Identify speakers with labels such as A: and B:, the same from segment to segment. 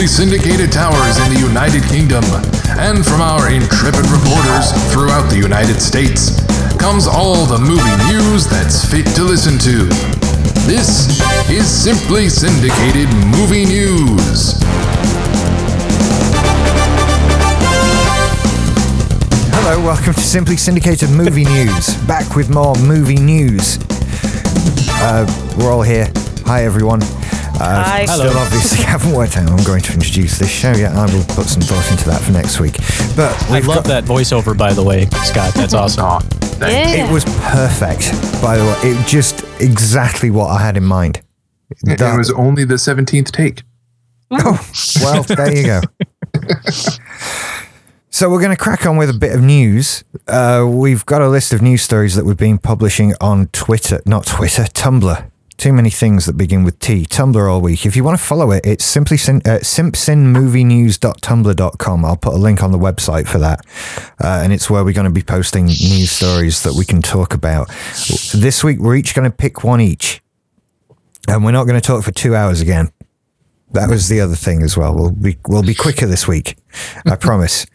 A: Simply Syndicated Towers in the United Kingdom, and from our intrepid reporters throughout the United States, comes all the movie news that's fit to listen to. This is Simply Syndicated Movie News.
B: Hello, welcome to Simply Syndicated Movie News. Back with more movie news. Uh, we're all here. Hi, everyone. Uh,
C: Hi.
B: Still, obviously, haven't worked out how I'm going to introduce this show yet. I will put some thought into that for next week. But
D: I
B: we've
D: love
B: got,
D: that voiceover, by the way, Scott. That's awesome.
A: Aw, thank
C: Yeah.
B: It was perfect, by the way. It just exactly what I had in mind.
A: you.
B: That-
A: It was only the 17th take.
B: Oh, well, there you go. So we're going to crack on with a bit of news. Uh, we've got a list of news stories that we've been publishing on Twitter, not Twitter, Tumblr. Too many things that begin with T. Tumblr all week. If you want to follow it, it's simply sin, uh, simpsonmovienews.tumblr.com. I'll put a link on the website for that. Uh, and it's where we're going to be posting news stories that we can talk about. This week, we're each going to pick one each. And we're not going to talk for two hours again. That was the other thing as well. We'll be we'll be quicker this week, I promise.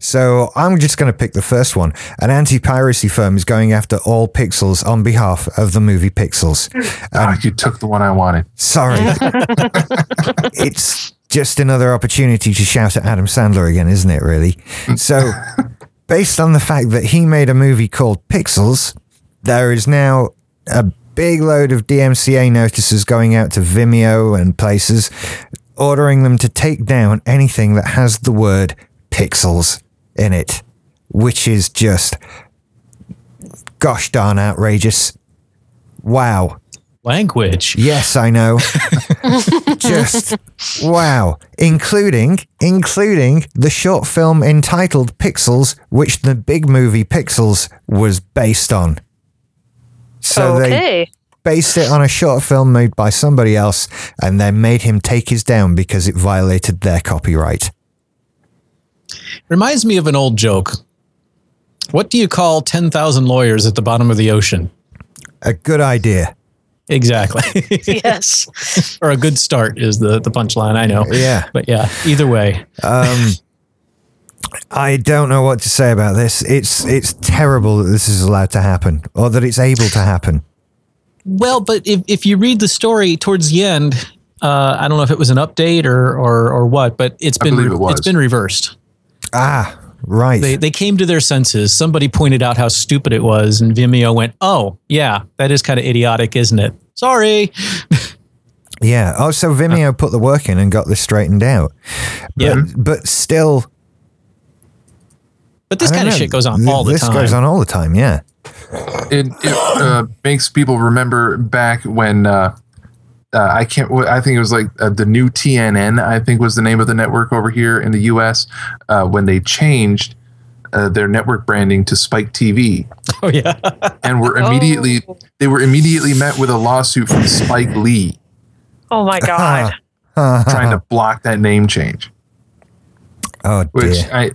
B: So I'm just going to pick the first one. An anti-piracy firm is going after all pixels on behalf of the movie Pixels.
A: Ah, you took the one I wanted.
B: Sorry, it's just another opportunity to shout at Adam Sandler again, isn't it? Really. So, based on the fact that he made a movie called Pixels, there is now a big load of DMCA notices going out to Vimeo and places, ordering them to take down anything that has the word pixels in it, which is just gosh darn outrageous. Wow.
D: Language.
B: Yes, I know. Just wow, including including the short film entitled Pixels, which the big movie Pixels was based on. So they based it on a short film made by somebody else, and then made him take his down because it violated their copyright.
D: Reminds me of an old joke. What do you call 10,000 lawyers at the bottom of the ocean?
B: A good idea.
D: Exactly.
C: yes.
D: or a good start is the, the punchline, I know.
B: Yeah.
D: But yeah, either way.
B: Um, I don't know what to say about this. It's it's terrible that this is allowed to happen, or that it's able to happen.
D: Well, but if, if you read the story towards the end, uh, I don't know if it was an update or, or, or what, but it's
A: I
D: been
A: it
D: it's been reversed.
B: Ah, right.
D: They, they came to their senses. Somebody pointed out how stupid it was, and Vimeo went, "Oh, yeah, that is kind of idiotic, isn't it?" Sorry.
B: Yeah. Oh, so Vimeo put the work in and got this straightened out. But,
D: Yeah.
B: But still,
D: But this
B: I don't
D: kind of shit goes on
B: Th-
D: all the
B: this
D: time.
B: goes on all the time. Yeah.
A: It, it uh, makes people remember back when uh, uh, I can't. I think it was like uh, the new TNN. I think was the name of the network over here in the U.S. Uh, when they changed uh, their network branding to Spike TV,
D: Oh yeah.
A: and were immediately
C: Oh.
A: they were immediately met with a lawsuit from Spike Lee
C: Oh my god.
A: trying to block that name change.
B: Oh
A: which
B: dear.
A: I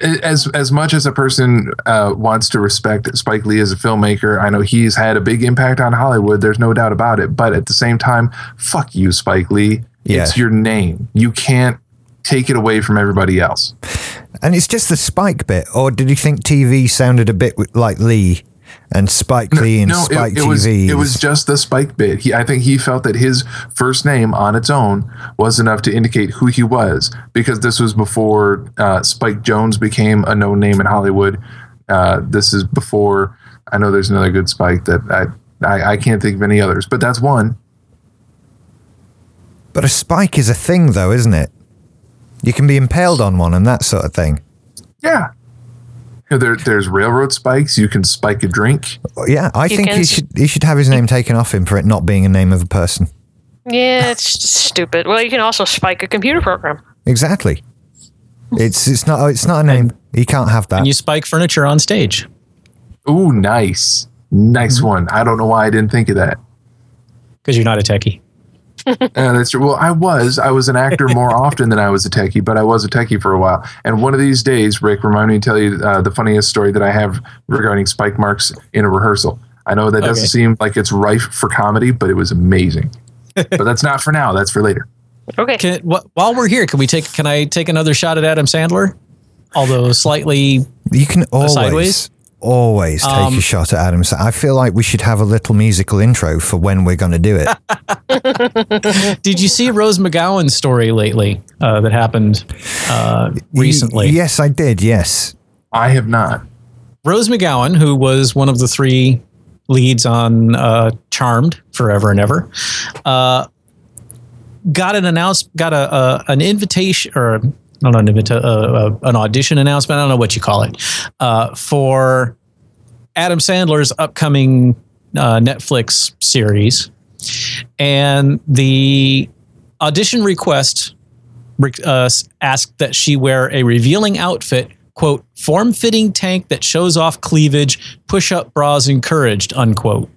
A: as as much as a person uh, wants to respect Spike Lee as a filmmaker, I know he's had a big impact on Hollywood. There's no doubt about it. But at the same time, fuck you, Spike Lee.
B: Yeah.
A: It's your name. You can't take it away from everybody else.
B: And it's just the Spike bit, or did you think TV sounded a bit like Lee and Spike Lee and
A: no,
B: Spike
A: it, it
B: TV?
A: was it was just the Spike bit. He, I think he felt that his first name on its own was enough to indicate who he was because this was before uh, Spike Jonze became a known name in Hollywood. Uh, this is before I know there's another good Spike that I, I I can't think of any others, but that's one.
B: But a spike is a thing, though, isn't it? You can be impaled on one and that sort of thing.
A: Yeah. You know, There, there's railroad spikes. You can spike a drink.
B: Yeah, I
C: You
B: think
C: can
B: he should he should have his name taken off him for it not being a name of a person.
C: Yeah, it's stupid. Well, you can also spike a computer program.
B: Exactly. It's it's not it's not a name. He can't have that.
D: and you spike furniture on stage.
A: Ooh, nice, nice mm-hmm. one. I don't know why I didn't think of that.
D: because you're not a techie.
A: Uh, that's true. Well, I was. I was an actor more often than I was a techie, but I was a techie for a while. And one of these days, Rick, remind me to tell you uh, the funniest story that I have regarding spike marks in a rehearsal. I know that doesn't
D: Okay.
A: seem like it's rife for comedy, but it was amazing. but that's not for now. That's for later.
C: Okay.
D: Can, wh- while we're here, can we take? Can I take another shot at Adam Sandler? Although slightly.
B: You can always,
D: sideways?
B: Always take
D: Um,
B: a shot at Adam. Sa- I feel like we should have a little musical intro for when we're going to do it.
D: Did you see Rose McGowan's story lately uh, that happened uh, recently?
B: Y- yes, I did. Yes.
A: I have not.
D: Rose McGowan, who was one of the three leads on uh, Charmed Forever and Ever, uh, got an announce, got a, a an invitation or not an invita- uh, uh, an audition announcement. I don't know what you call it uh, for Adam Sandler's upcoming uh, Netflix series, and the audition request re- uh, asked that she wear a revealing outfit, quote, form fitting tank that shows off cleavage, push up bras encouraged, unquote.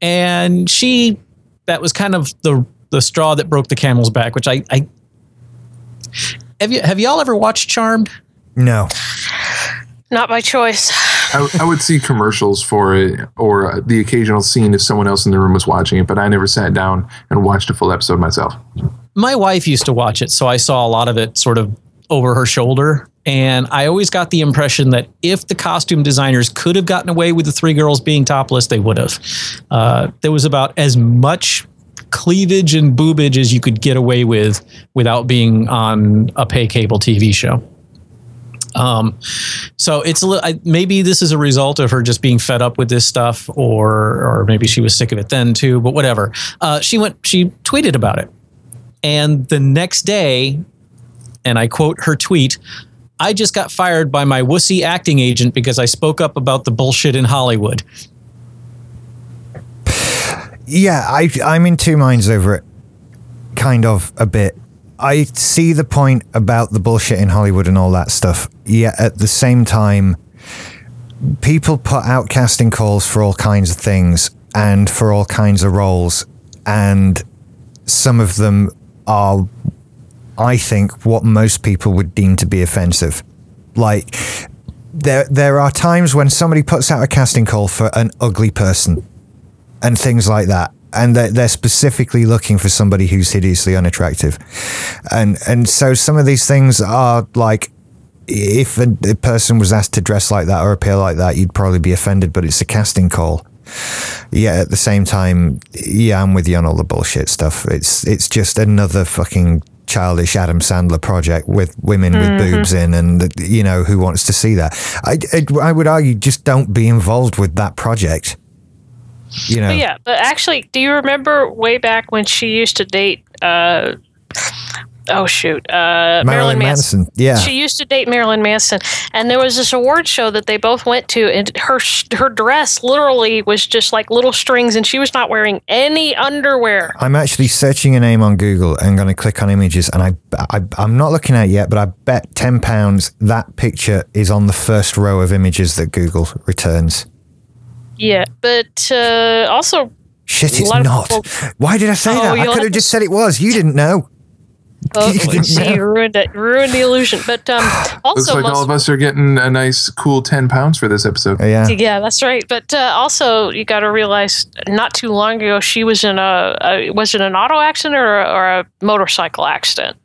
D: And she, that was kind of the, the straw that broke the camel's back, which I, I have you, have y'all ever watched Charmed?
B: No.
C: Not by choice.
A: I, I would see commercials for it or uh, the occasional scene if someone else in the room was watching it, but I never sat down and watched a full episode myself.
D: my wife used to watch it, so I saw a lot of it sort of over her shoulder. And I always got the impression that if the costume designers could have gotten away with the three girls being topless, they would have. Uh, there was about as much cleavage and boobage as you could get away with without being on a pay cable TV show. Um, so it's a li- I, maybe this is a result of her just being fed up with this stuff, or or maybe she was sick of it then too. But whatever. Uh, she went. She tweeted about it, and the next day, and I quote her tweet. I just got fired by my wussy acting agent because I spoke up about the bullshit in Hollywood.
B: Yeah, I, I'm in two minds over it. Kind of a bit. I see the point about the bullshit in Hollywood and all that stuff. Yet at the same time, people put out casting calls for all kinds of things and for all kinds of roles. And some of them are, I think, what most people would deem to be offensive. Like, there, there are times when somebody puts out a casting call for an ugly person and things like that. And they're, they're specifically looking for somebody who's hideously unattractive. And and so some of these things are like, if a, a person was asked to dress like that or appear like that, you'd probably be offended, but it's a casting call. Yeah, at the same time, yeah, I'm with you on all the bullshit stuff. It's it's just another fucking childish Adam Sandler project with women with mm-hmm. boobs in, and you know who wants to see that? I, I I would argue just don't be involved with that project. You know,
C: But yeah, but actually, do you remember way back when she used to date? Uh, oh shoot, uh,
B: Marilyn Manson. Yeah.
C: She used to date Marilyn Manson, and there was this award show that they both went to, and her her dress literally was just like little strings, and she was not wearing any underwear.
B: I'm actually searching a name on Google and going to click on images, and I, I I'm not looking at it yet, but I bet ten pounds that picture is on the first row of images that Google returns.
C: Yeah, but uh, also,
B: Shit,
C: A
B: it's not.
C: people-
B: Why did I say
C: Oh,
B: that? I could
C: have
B: have just said it was. You didn't know.
C: oh,
B: You
C: see, you ruined it, ruined the illusion. But um,
A: Looks like
C: most
A: all of us are getting a nice, cool 10 pounds for this episode.
B: Oh, yeah.
C: Yeah, that's right. But uh, also, you got to realize, not too long ago, she was in a, a was it an auto accident or a, or a motorcycle accident?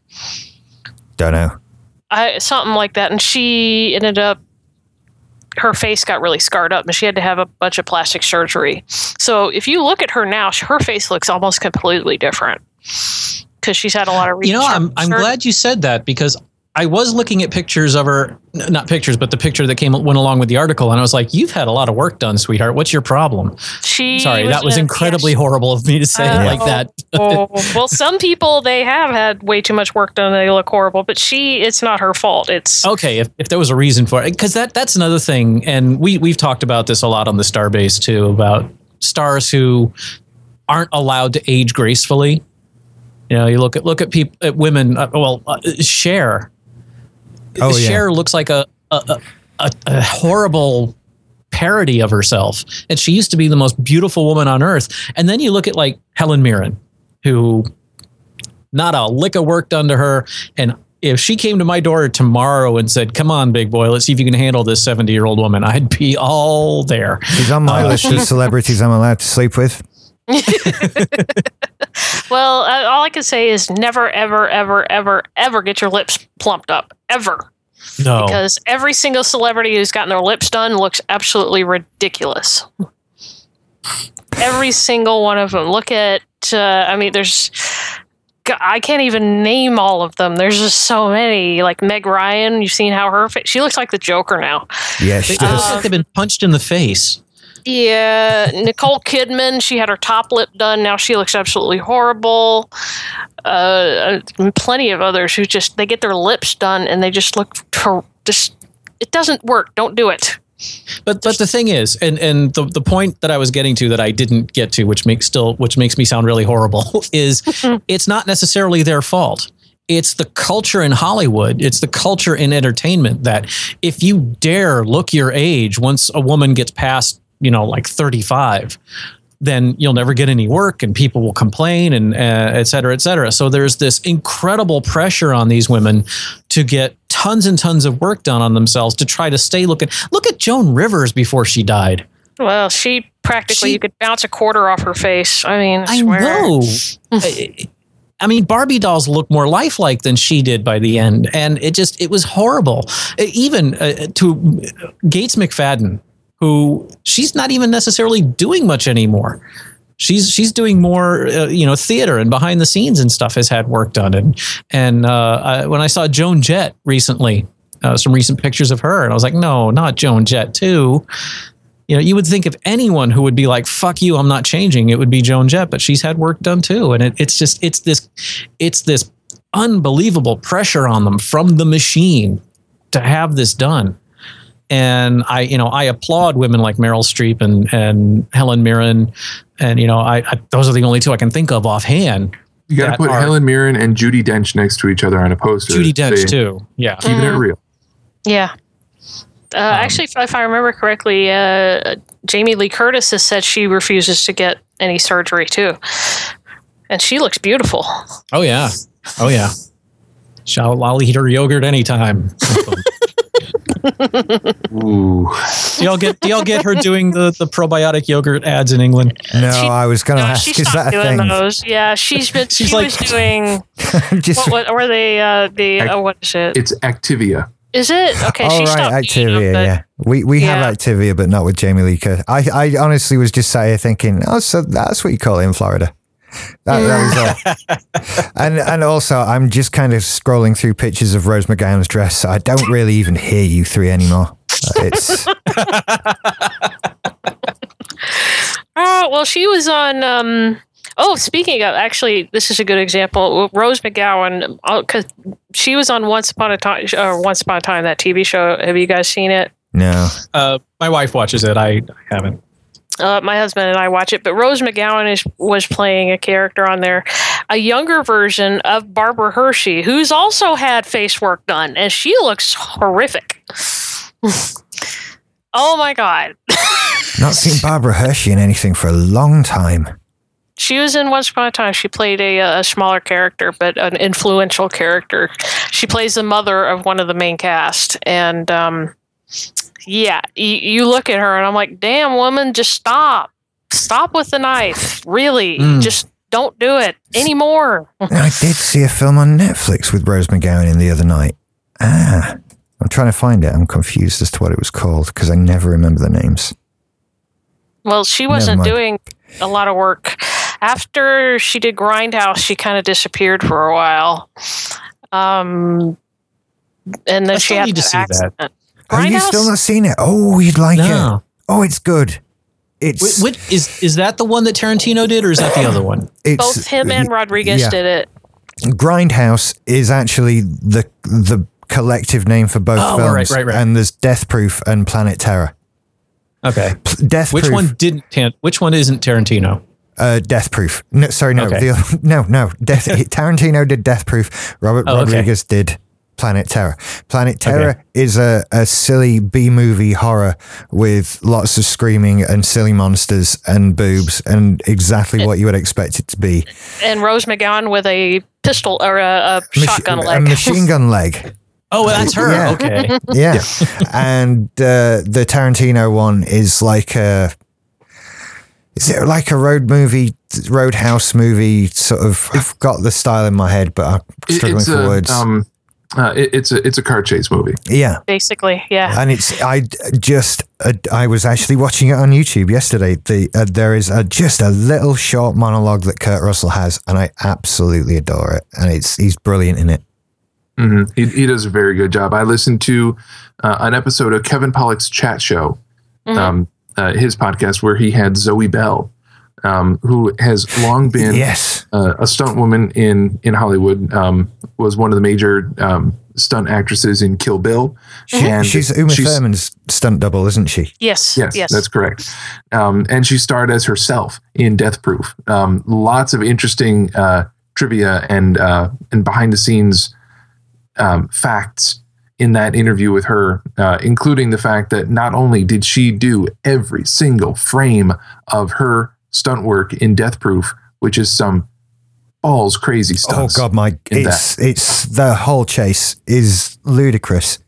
B: Don't know.
C: I, something like that, and she ended up. Her face got really scarred up, and she had to have a bunch of plastic surgery. So if you look at her now, her face looks almost completely different because she's had a lot of.
D: You know, I'm I'm glad you said that because I was looking at pictures of her, not pictures, but the picture that came went along with the article, and I was like, "You've had a lot of work done, sweetheart. What's your problem?"
C: She
D: Sorry, that was incredibly
C: yeah,
D: horrible of me to say
C: Uh,
D: it like that.
C: oh, well, some people they have had way too much work done. They look horrible, but she, it's not her fault. It's
D: okay, if, if there was a reason for it, because that that's another thing, and we we've talked about this a lot on the Starbase too about stars who aren't allowed to age gracefully. You know, you look at look at people, at women. Uh, well, uh, Cher.
B: Oh, yeah.
D: Cher looks like a a, a a horrible parody of herself, and she used to be the most beautiful woman on earth. And then you look at like Helen Mirren, who not a lick of work done to her, and if she came to my door tomorrow and said, "Come on, big boy, let's see if you can handle this seventy-year-old woman," I'd be all there.
B: She's on my uh, list of celebrities I'm allowed to sleep with.
C: Well, uh, all I can say is never, ever, ever, ever, ever get your lips plumped up. Ever.
D: No.
C: Because every single celebrity who's gotten their lips done looks absolutely ridiculous. every single one of them. Look at, uh, I mean, there's, I can't even name all of them. There's just so many. Like Meg Ryan, you've seen how her face, she looks like the Joker now.
B: Yeah, she
D: It looks
B: does.
D: like they've been punched in the face.
C: Yeah, Nicole Kidman, she had her top lip done. Now she looks absolutely horrible. Uh, plenty of others who just they get their lips done and they just look hor- just. It doesn't work. Don't do it.
D: But but the thing is, and and the the point that I was getting to that I didn't get to, which makes still which makes me sound really horrible, is it's not necessarily their fault. It's the culture in Hollywood. It's the culture in entertainment that if you dare look your age once a woman gets past, you know, like 35, then you'll never get any work and people will complain and uh, et cetera, et cetera. So there's this incredible pressure on these women to get tons and tons of work done on themselves to try to stay looking. Look at Joan Rivers before she died.
C: Well, she practically
D: She-
C: you could bounce a quarter off her face. I mean, I,
D: I
C: swear.
D: know. I, I mean, Barbie dolls look more lifelike than she did by the end, and it just it was horrible. Even uh, to Gates McFadden, who she's not even necessarily doing much anymore. She's she's doing more, uh, you know, theater and behind the scenes and stuff. Has had work done, and and uh, I, when I saw Joan Jett recently, uh, some recent pictures of her, and I was like, no, not Joan Jett too. You know, you would think of anyone who would be like, "Fuck you, I'm not changing." It would be Joan Jett, but she's had work done too, and it, it's just it's this it's this unbelievable pressure on them from the machine to have this done. And I, you know, I applaud women like Meryl Streep and and Helen Mirren, and you know, I, I those are the only two I can think of offhand.
A: You got to put
D: are-
A: Helen Mirren and Judi Dench next to each other on a poster.
D: Judi Dench
A: Say,
D: too, yeah.
A: Keeping it
C: Mhm.
A: real.
C: Yeah. Uh,
D: Um,
C: actually, if, if I remember correctly, uh, Jamie Lee Curtis has said she refuses to get any surgery too, and she looks beautiful.
D: Oh yeah, oh yeah. Shall I'll eat her yogurt anytime.
A: Ooh.
D: do y'all get do y'all get her doing the, the probiotic yogurt ads in England?
B: No,
C: She-
B: I was going to
C: No,
B: ask,
C: she
B: is
C: stopped
B: that a
C: doing
B: thing?
C: those. Yeah, she's been.
D: She's
C: she
D: like-
C: was doing.
B: Just,
C: What, what were they? Uh, the
A: Ac-
C: oh, what is it?
A: It's Activia.
C: Is it okay?
B: All
C: she
B: right,
C: stopped them,
B: Activia,
C: but-
B: yeah. We we
C: Yeah.
B: have Activia, but not with Jamie Lee Curtis. I, I honestly was just sat here thinking, oh, so that's what you call it in Florida. That, that was all. and and also, I'm just kind of scrolling through pictures of Rose McGowan's dress, so I don't really even hear you three anymore. Uh, It's
C: Oh well, she was on. Um, oh, speaking of, actually, this is a good example. Rose McGowan, because she was on Once Upon a Time, or Once Upon a Time, that TV show. Have you guys seen it?
B: no.
D: Uh, my wife watches it. I, I haven't.
C: Uh, my husband and I watch it, but Rose McGowan is was playing a character on there, a younger version of Barbara Hershey, who's also had face work done, and she looks horrific. oh my god.
B: Not seen Barbara Hershey in anything for a long time.
C: She was in Once Upon a Time. She played a, a smaller character, but an influential character. She plays the mother of one of the main cast. And um, yeah, you, you look at her and I'm like, damn, woman, just stop. Stop with the knife. Really.
D: Mm.
C: Just don't do it anymore.
B: I did see a film on Netflix with Rose McGowan in the other night. Ah, I'm trying to find it. I'm confused as to what it was called because I never remember the names.
C: Well, she wasn't doing a lot of work. After she did Grindhouse, she kind of disappeared for a while. Um, and then
D: I
C: she had
D: need to
C: that
D: see that.
C: accident.
B: Have you still not seen it? Oh, you'd like it. Oh, it's good. It's
D: Wh- which is is that the one that Tarantino did, or is that the other one?
B: it's
C: Both him and Rodriguez
B: yeah.
C: did it.
B: Grindhouse is actually the the collective name for both
D: Oh,
B: films.
D: right, right, right.
B: And there's Death Proof and Planet Terror.
D: Okay.
B: P- Death
D: Which
B: Proof.
D: one didn't? Tan- which one isn't Tarantino?
B: Uh, Death Proof. No, sorry, no,
D: Okay.
B: the no, no. Death. Tarantino did Death Proof. Robert
D: Oh, okay.
B: Rodriguez did Planet Terror. Planet Terror is a, a silly B movie horror with lots of screaming and silly monsters and boobs and exactly what you would expect it to be.
C: and Rose McGowan with a pistol or a, a
B: Machi-
C: shotgun leg.
B: A machine gun leg.
D: Oh, that's her.
B: Yeah.
D: Okay.
B: Yeah. and uh, the Tarantino one is like a. Is it like a road movie Roadhouse movie. Sort of, I've got the style in my head, but I'm struggling
A: it's
B: for
A: a
B: words.
A: um, uh, it, it's a it's a car chase movie.
B: yeah,
C: Basically, yeah.
B: and it's I just uh, I was actually watching it on YouTube yesterday. The uh, there is a, just a little short monologue that Kurt Russell has, and I absolutely adore it. And it's he's brilliant in it.
A: hmm He, he does a very good job. I listened to uh, an episode of Kevin Pollak's chat show,
C: Mhm.
A: um, uh, his podcast, where he had Zoe Bell, um, who has long been
B: yes,
A: uh, a stunt woman in in Hollywood. Um, was one of the major um, stunt actresses in Kill Bill. And
B: she's Uma Thurman's stunt double, isn't she?
C: yes,
A: Yes,
C: yes.
A: that's correct. Um, and she starred as herself in Death Proof. Um, lots of interesting uh, trivia and uh, and behind the scenes um, facts in that interview with her, uh, including the fact that not only did she do every single frame of her stunt work in Death Proof, which is some balls crazy
B: stunts.
A: Oh.
B: God, my
A: in
B: it's it's the whole chase is ludicrous,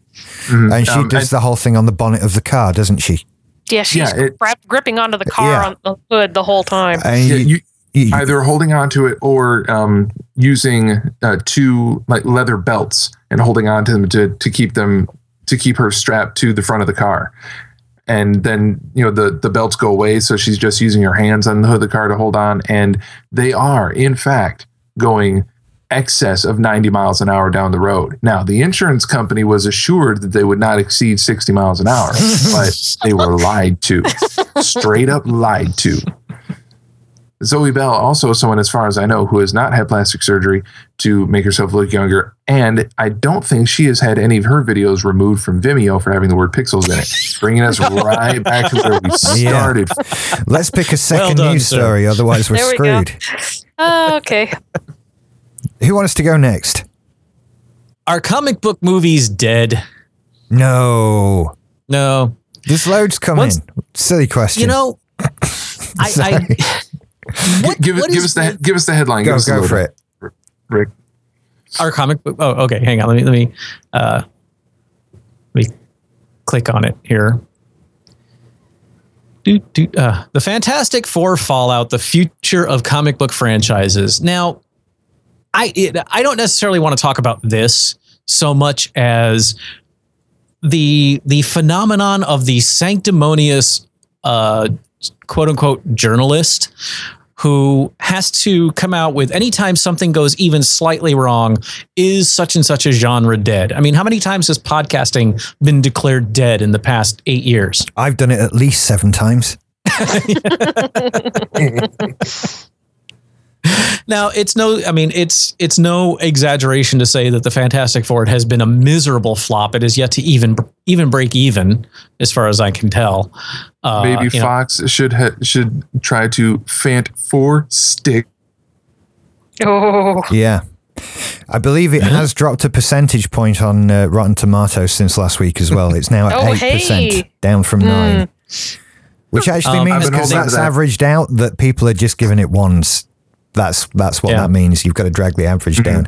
A: Mhm.
B: and she
A: Um,
B: does the whole thing on the bonnet of the car, doesn't she?
C: yeah, she's
A: yeah, it-
C: grab, gripping onto the car
B: Yeah.
C: on the hood the whole time.
B: And
A: Yeah,
B: you-
A: you,
B: you-
A: either holding onto it or um, using uh, two like leather belts and holding onto them to to keep them to keep her strapped to the front of the car. And then you know the the belts go away, so she's just using her hands on the hood of the car to hold on, and they are in fact going excess of 90 miles an hour down the road. Now, the insurance company was assured that they would not exceed 60 miles an hour, but they were lied to, straight up lied to. Zoe Bell, also someone, as far as I know, who has not had plastic surgery to make herself look younger. And I don't think she has had any of her videos removed from Vimeo for having the word pixels in it, bringing us right back to where we
B: Yeah.
A: started.
B: let's pick a second
D: done,
B: news
D: sir.
B: story, otherwise we're
C: we
B: screwed.
C: Oh, okay.
B: Who wants to go next?
D: Are comic book movies dead?
B: No,
D: No.
B: there's loads coming.
D: Once-
B: Silly question.
D: You know, I, I what,
A: give,
D: what
A: give us the give us the headline. give
B: go
A: us
B: go for it.
A: Rick.
D: our comic book. Oh, okay. Hang on. Let me let me uh, let me click on it here. Do, do, uh, the Fantastic Four Fallout: The Future of Comic Book Franchises. Now, I it, I don't necessarily want to talk about this so much as the the phenomenon of the sanctimonious uh, quote unquote journalist who has to come out with anytime something goes even slightly wrong is such and such a genre dead i mean how many times has podcasting been declared dead in the past eight years
B: I've done it at least seven times.
D: now it's no i mean it's it's no exaggeration to say that the fantastic four has been a miserable flop it is yet to even even break even as far as i can tell uh,
A: Baby
D: you know,
A: Fox should ha- should try to fant four stick.
C: Oh,
B: Yeah. I believe it has dropped a percentage point on uh, Rotten Tomatoes since last week as well. It's now at
C: Oh,
B: 8%,
C: hey.
B: down from 9 Which actually
D: Um,
B: means because that's
A: that.
B: averaged out that people are just giving it ones. That's that's what
D: Yeah.
B: that means. You've got to drag the average down.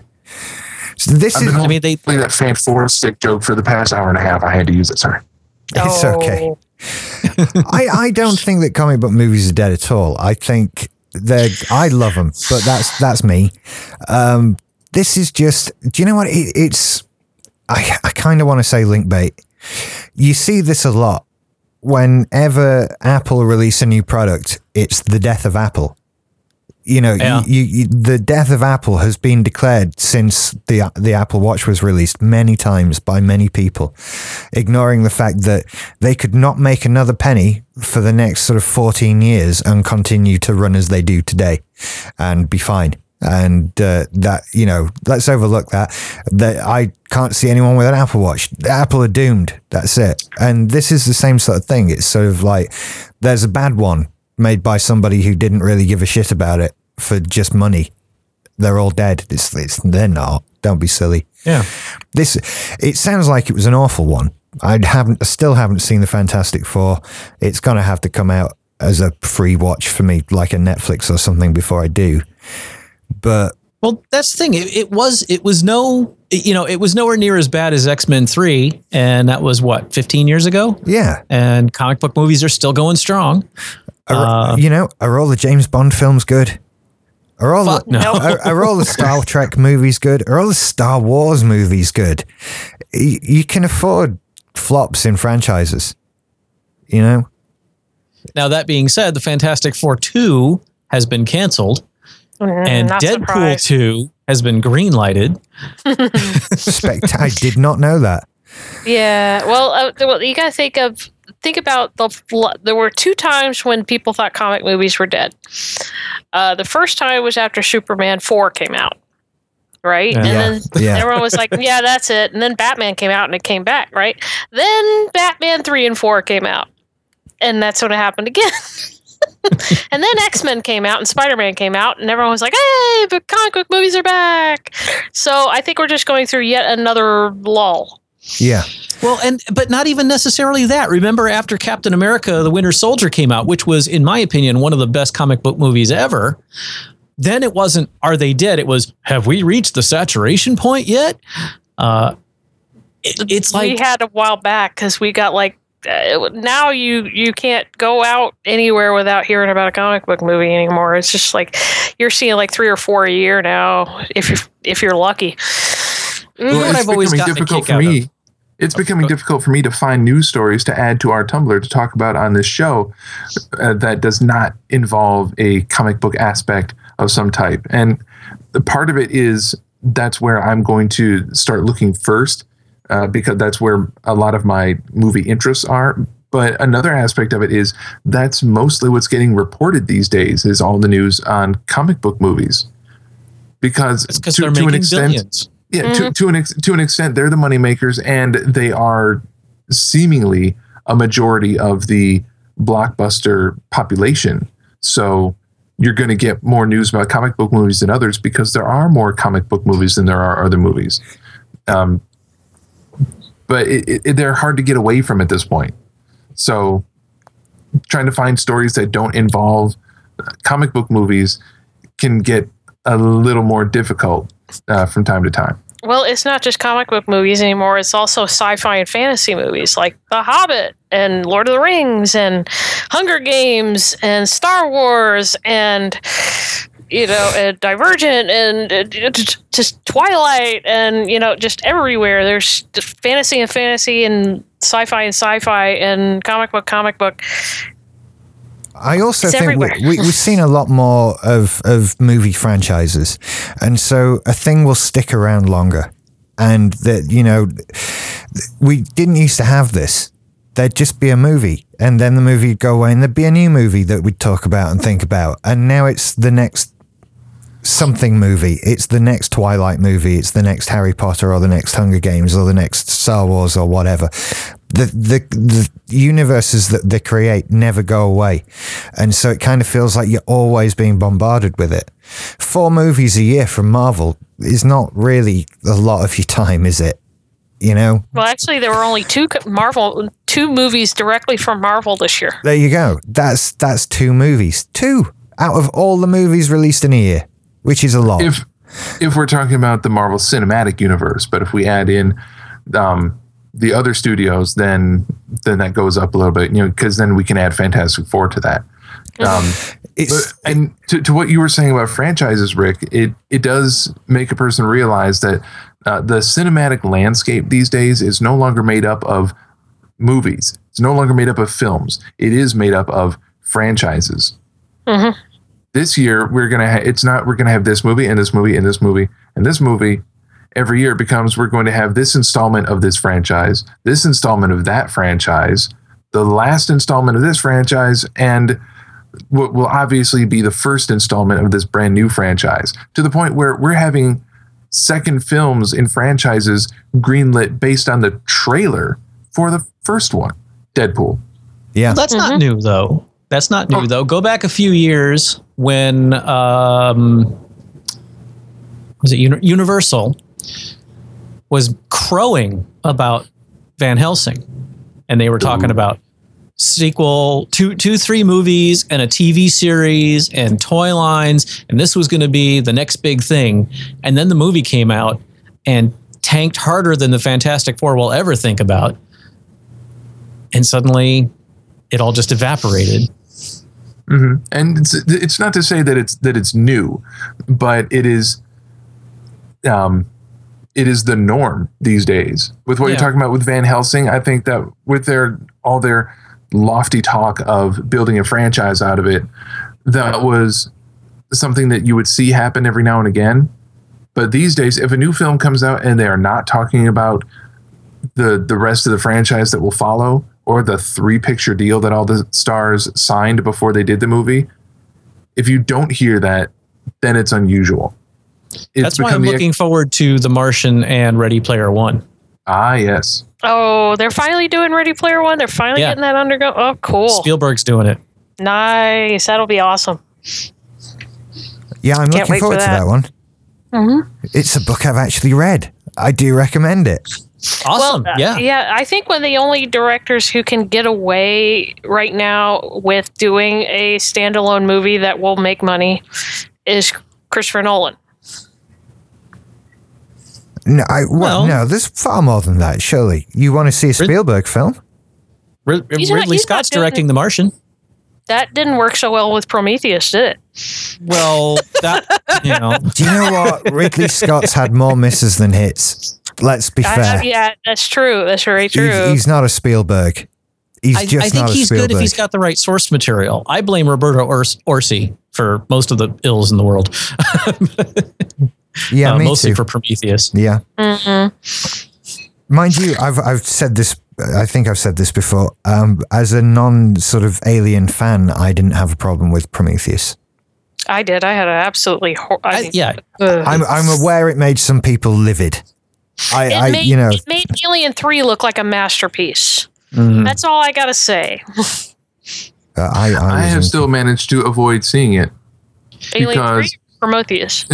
B: So this
A: I've
B: is.
D: I mean they
A: play that fant four stick joke for the past hour and a half. I had to use it. Sorry.
B: it's okay.
C: Oh.
B: I, I don't think that comic book movies are dead at all. I think they're I love them, but that's that's me. Um, this is just. Do you know what? It, it's. I I kind of want to say link bait. You see this a lot. Whenever Apple release a new product, it's the death of Apple. You know,
D: Yeah.
B: you, you, the death of Apple has been declared since the the Apple Watch was released many times by many people, ignoring the fact that they could not make another penny for the next sort of 14 years and continue to run as they do today and be fine. And uh, that, you know, let's overlook that. That I can't see anyone with an Apple Watch. Apple are doomed. That's it. And this is the same sort of thing. It's sort of like there's a bad one made by somebody who didn't really give a shit about it for just money. They're all dead. It's, it's they're not. Don't be silly
D: yeah
B: this it sounds like it was an awful one i haven't I still haven't seen the fantastic four it's gonna have to come out as a free watch for me like a netflix or something before i do but
D: Well, that's the thing. It, it was it was no you know it was nowhere near as bad as X Men Three, and that was what fifteen years ago.
B: yeah
D: And comic book movies are still going strong.
B: Are,
D: Uh,
B: you know are all the james bond films good Are all
D: Fuck
B: the,
D: no.
B: are, are all the Star Trek movies good? Are all the Star Wars movies good? Y- You can afford flops in franchises. You know,
D: Now that being said, the Fantastic Four two has been canceled,
C: Mm,
D: and
C: not
D: Deadpool
C: surprised.
D: two has been greenlighted.
B: spect- I did not know that.
C: Yeah, well, uh, well, you got to think of think about the there were two times when people thought comic movies were dead. Uh, the first time was after Superman four came out, right?
D: Yeah.
C: And then
B: yeah.
C: everyone was like, "Yeah, that's it." And then Batman came out and it came back, right? Then Batman three and four came out, and that's when it happened again. and then X Men came out and Spider Man came out, and everyone was like, "Hey, but comic book movies are back!" So I think we're just going through yet another lull.
B: Yeah,
D: Well, and but not even necessarily that. Remember, after Captain America: The Winter Soldier came out, which was, in my opinion, one of the best comic book movies ever. Then it wasn't "Are they dead?" It was "Have we reached the saturation point yet?" Uh, it- it's
C: we
D: like we
C: had a while back because we got like uh, now you you can't go out anywhere without hearing about a comic book movie anymore. It's just like you're seeing like three or four a year now if you if you're lucky.
D: What
A: it's
D: I've always gotten
A: difficult for me. It's becoming difficult for me to find news stories to add to our Tumblr to talk about on this show uh, that does not involve a comic book aspect of some type. And the part of it is that's where I'm going to start looking first uh, because that's where a lot of my movie interests are. But another aspect of it is that's mostly what's getting reported these days is all the news on comic book movies. Because to, to an extent,
D: billions.
A: Yeah, to, to an ex- to an extent, they're the money makers, and they are seemingly a majority of the blockbuster population. So you're going to get more news about comic book movies than others because there are more comic book movies than there are other movies. Um, but it, it, they're hard to get away from at this point. So trying to find stories that don't involve uh, comic book movies can get a little more difficult uh, from time to time.
C: Well, it's not just comic book movies anymore. It's also sci-fi and fantasy movies like The Hobbit and Lord of the Rings and Hunger Games and Star Wars and you know, and Divergent and uh, just- Twilight and you know, just everywhere. There's fantasy and fantasy and sci-fi and sci-fi and comic book, comic book.
B: I also
C: It's
B: think we, we've seen a lot more of, of movie franchises. And so a thing will stick around longer. And that, you know, we didn't used to have this. There'd just be a movie, and then the movie would go away, and there'd be a new movie that we'd talk about and think about. And now it's the next something movie. It's the next Twilight movie. It's the next Harry Potter or the next Hunger Games or the next Star Wars or whatever. The the the universes that they create never go away, and so it kind of feels like you're always being bombarded with it. Four movies a year from Marvel is not really a lot of your time, is it? You know,
C: Well, actually, there were only two Marvel, two movies directly from Marvel this year.
B: there you go. That's that's two movies, two out of all the movies released in a year, which is a lot.
A: if if we're talking about the Marvel Cinematic Universe, but if we add in um, the other studios, then then that goes up a little bit, you know, because then we can add Fantastic Four to that. Um,
B: it's
A: but, and to, to what you were saying about franchises, Rick, it it does make a person realize that uh, the cinematic landscape these days is no longer made up of movies. It's no longer made up of films. It is made up of franchises.
C: Mhm.
A: This year, we're gonna. Ha- it's not. We're gonna have this movie and this movie and this movie and this movie. Every year becomes we're going to have this installment of this franchise, this installment of that franchise, the last installment of this franchise, and what will obviously be the first installment of this brand new franchise to the point where we're having second films in franchises greenlit based on the trailer for the first one deadpool
B: yeah.
D: That's not new though. That's not new though. Go back a few years when um, was it Universal was crowing about Van Helsing, and they were talking about sequel two two three movies and a TV series and toy lines, and this was going to be the next big thing. And then the movie came out and tanked harder than the Fantastic Four will ever think about, and suddenly it all just evaporated.
A: hmm And it's it's not to say that it's that it's new, but it is, um, it is the norm these days. With what
D: Yeah.
A: you're talking about with Van Helsing, I think that with their all their lofty talk of building a franchise out of it, that was something that you would see happen every now and again. But these days, if a new film comes out and they are not talking about the the rest of the franchise that will follow, or the three picture deal that all the stars signed before they did the movie, if you don't hear that, then it's unusual. It's
D: That's why I'm
A: become the-
D: looking forward to The Martian and Ready Player One.
A: Ah, yes.
C: Oh, they're finally doing Ready Player One. They're finally
D: Yeah.
C: getting that undergo. Oh, cool.
D: Spielberg's doing it.
C: Nice. That'll be awesome.
B: Yeah, I'm
C: Can't
B: looking
C: wait for
B: forward to
C: that.
B: that one.
C: Mm-hmm.
B: It's a book I've actually read. I do recommend it.
D: Awesome.
C: Well, uh,
D: yeah.
C: yeah. I think one of the only directors who can get away right now with doing a standalone movie that will make money is Christopher Nolan.
B: No, I, well,
D: Well-
B: no, there's far more than that. Surely you want to see a Spielberg film?
D: Rid-
C: He's
D: Ridley
C: not
D: Scott's directing The Martian.
C: That didn't work so well with Prometheus, did it?
D: Well, that you know,
B: Do you know what? Ridley Scott's had more misses than hits. Let's be
C: I-
B: fair.
C: yeah, that's true. That's very true.
B: he's not a Spielberg. He's
D: I,
B: just
D: I think
B: not
D: he's
B: Spielberg.
D: good if he's got the right source material. I blame Roberto Ors- Orci for most of the ills in the world,
B: yeah,
D: uh,
B: me
D: mostly
B: too.
D: for Prometheus.
B: yeah,
C: Mhm.
B: mind you, I've I've said this. I think I've said this before. Um, as a non sort of alien fan, I didn't have a problem with Prometheus.
C: I did. I had an absolutely. Hor- I
D: I,
C: think-
D: yeah,
C: Ugh.
B: I'm I'm aware it made some people livid. I,
C: it
B: I
C: made
B: you know
C: it made Alien Three look like a masterpiece.
D: Mhm.
C: That's all I gotta say.
B: uh, I I,
A: I have still managed to avoid seeing it.
C: Alien
A: Because-
C: Three, Prometheus.